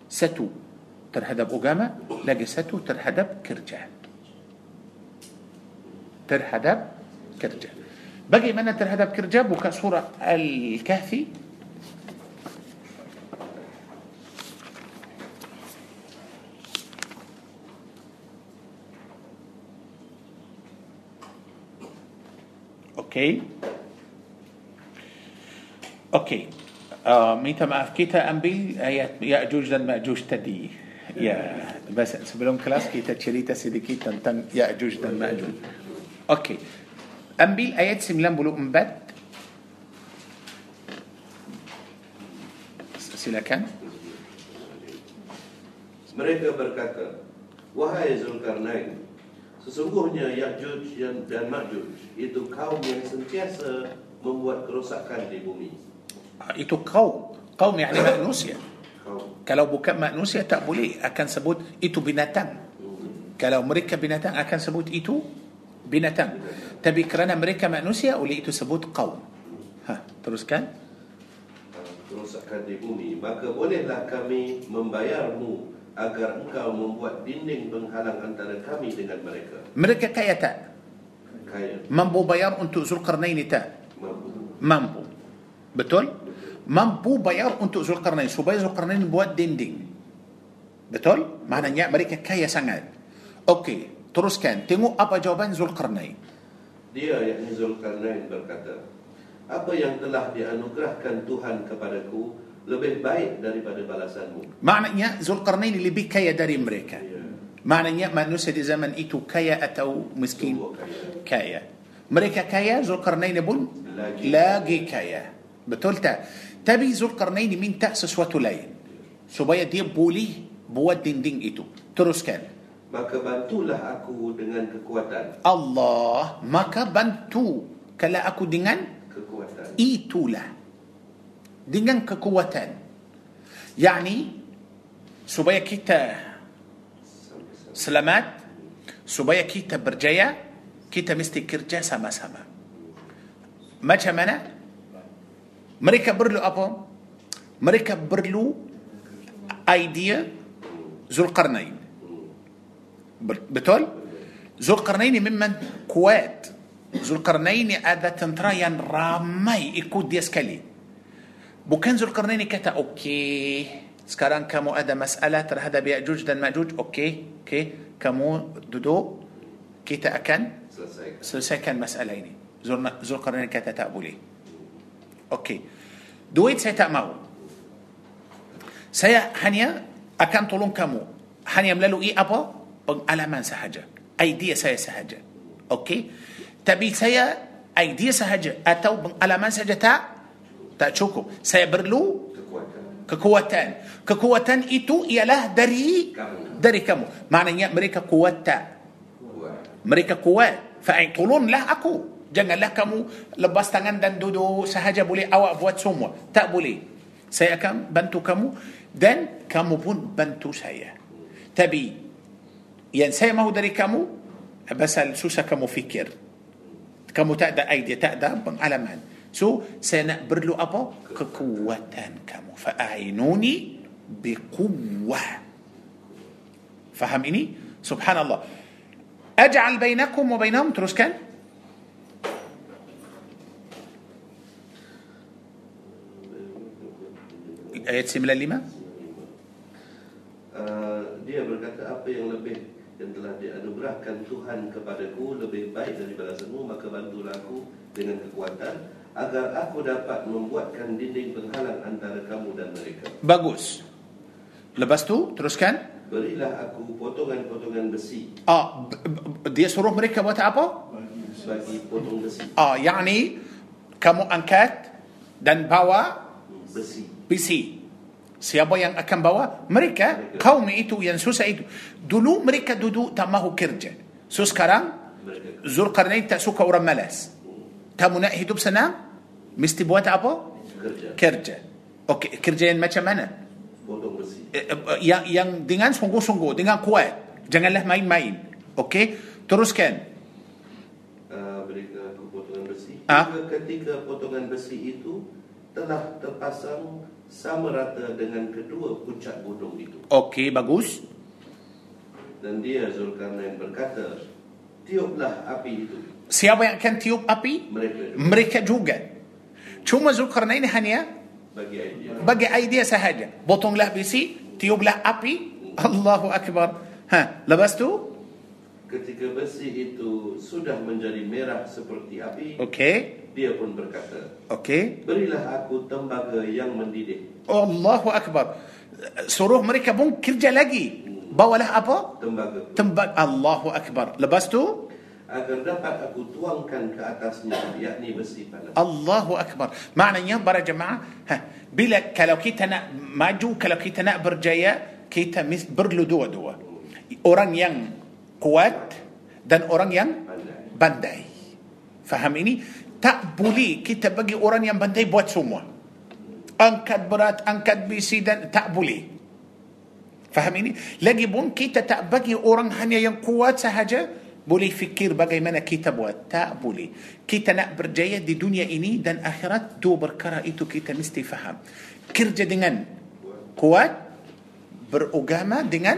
Satu ترهدب أجامة لجسته ترهدب كرجة ترهدب كرجة بقي من ترهدب كرجة بك سورة الكهفي. أوكي. أوكي. آه ميتا ما أفكيتا أمبي يأجوج لن مأجوج تديه Ya, bas sebelum kelas kita cerita sedikit tentang Ya'juj dan Ma'juj. Okey. Ambil ayat 94. Silakan. Mereka berkata, Wahai Zulkarnain, Sesungguhnya Ya'juj dan Ma'juj itu kaum yang sentiasa membuat kerosakan di bumi. Ah, Itu kaum. Kaum yakni manusia. Kalau bukan manusia tak boleh akan sebut itu binatang. Kalau mereka binatang akan sebut itu binatang. Tapi kerana mereka manusia oleh itu sebut kaum. Ha, teruskan. Kerosakan di bumi. Maka bolehlah kami membayarmu agar engkau membuat dinding penghalang antara kami dengan mereka. Mereka kaya tak? Kaya. Mampu bayar untuk Zulkarnain tak? Mampu. Mampu. Betul? Mampu bayar untuk Zulkarnain supaya Zulkarnain buat dinding. Betul? Maknanya mereka kaya sangat. Okey, teruskan. Tengok apa jawaban Zulkarnain. Dia yakni Zulkarnain berkata, apa yang telah dianugerahkan Tuhan kepadaku lebih baik daripada balasanmu. Maknanya Zulkarnain lebih kaya dari mereka. Ya. Maknanya manusia di zaman itu kaya atau miskin? Kaya. Kaya. Mereka kaya, Zulkarnain pun Lagi. lagi kaya. Betul tak? Tapi Zulkarnain minta sesuatu lain. Supaya dia boleh buat dinding itu. Teruskan. Maka bantulah aku dengan kekuatan. Allah maka bantu kalau aku dengan Kekuatan. itulah dengan kekuatan yani supaya kita selamat supaya kita berjaya kita mesti kerja sama-sama macam mana mereka perlu apa mereka perlu idea Zulkarnain betul Zulkarnain memang kuat Zulkarnain ada tentera yang ramai ikut dia sekali bukan Zulkarnain kata okey sekarang kamu ada masalah terhadap Ya'juj dan Ma'juj okey okey kamu duduk kita akan Selesaikan. masalah ini Zul- Zulkarnain kata tak boleh okey. Duit saya tak mau saya hanya akan tolong kamu. Hanya melalui apa? Pengalaman sahaja. Idea saya sahaja. Okey? Tapi saya idea sahaja atau pengalaman saja tak? Tak cukup. Saya perlu Kekuatan. kekuatan. Itu ialah dari Kamu. dari kamu. Maknanya mereka kuat tak? Mereka kuat. Fa'in tolonglah aku janganlah kamu lepas tangan dan duduk sahaja boleh awak buat semua tak boleh saya akan bantu kamu dan kamu pun bantu saya tapi yang saya mahu dari kamu pasal susah kamu fikir kamu tak ada idea tak ada pengalaman so saya nak perlu apa kekuatan kamu fa'ainuni biquwwah faham ini subhanallah أجعل بينكم وبينهم teruskan ayat 95 Uh, dia berkata apa yang lebih yang telah dianugerahkan Tuhan kepadaku lebih baik dari balasanmu maka bantulah aku dengan kekuatan agar aku dapat membuatkan dinding penghalang antara kamu dan mereka. Bagus. Lepas tu teruskan. Berilah aku potongan-potongan besi. Ah dia suruh mereka buat apa? Bagi potong besi. Ah yakni kamu angkat dan bawa besi. besi siapa yang akan bawa? Mereka kaum itu yang susah itu. Dulu mereka duduk tak mahu kerja. So sekarang mereka Zulkarnain tak suka orang malas. Kamu nak hidup senang mesti buat apa? Kerja. Kerja. Okey kerja yang macam mana? Besi. Eh, eh, yang yang dengan sungguh-sungguh dengan kuat. Janganlah main-main. Okey teruskan. Uh, aku potongan besi. Ah. Ketika potongan besi itu telah terpasang sama rata dengan kedua puncak gunung itu. Okey bagus. Dan dia Zulkarnain berkata, tiuplah api itu. siapa yang akan tiup api? Mereka juga. Mereka juga. Cuma Zulkarnain hanya bagi idea. bagi idea sahaja. Potonglah besi tiuplah api. Allahu akbar. Ha lepas tu? Ketika besi itu sudah menjadi merah seperti api, okey dia pun berkata, okey. Berilah aku tembaga yang mendidih. Allahu akbar. Suruh mereka pun kerja lagi. Bawalah apa? Tembaga. Tembak Allahu akbar. Lepas tu? Agar dapat aku tuangkan ke atasnya, yakni besi panas. Allahu akbar. Maknanya para jemaah ha, bila kalau kita nak maju kalau kita nak berjaya kita mis- perlu dua-dua. Orang yang kuat dan orang yang pandai. Faham ini tak boleh kita bagi orang yang pandai buat semua. Angkat berat angkat besi dan tak boleh. Faham ini? Lagi pun kita tak bagi orang hanya yang kuat sahaja boleh fikir bagaimana kita buat. Tak boleh. Kita nak berjaya di dunia ini dan akhirat dua perkara itu kita mesti faham. Kerja dengan kuat beragama dengan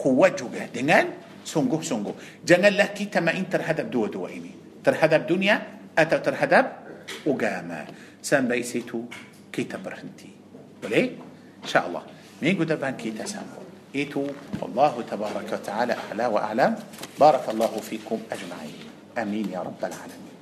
kuat juga dengan sungguh-sungguh. Janganlah kita main terhadap dua-dua ini. Terhadap dunia atau terhadap agama. sampai situ kita berhenti. boleh؟ إن شاء الله. minggu depan kita sambung itu الله تبارك وتعالى أعلى وأعلم. بارك الله فيكم أجمعين. أمين يا رب العالمين.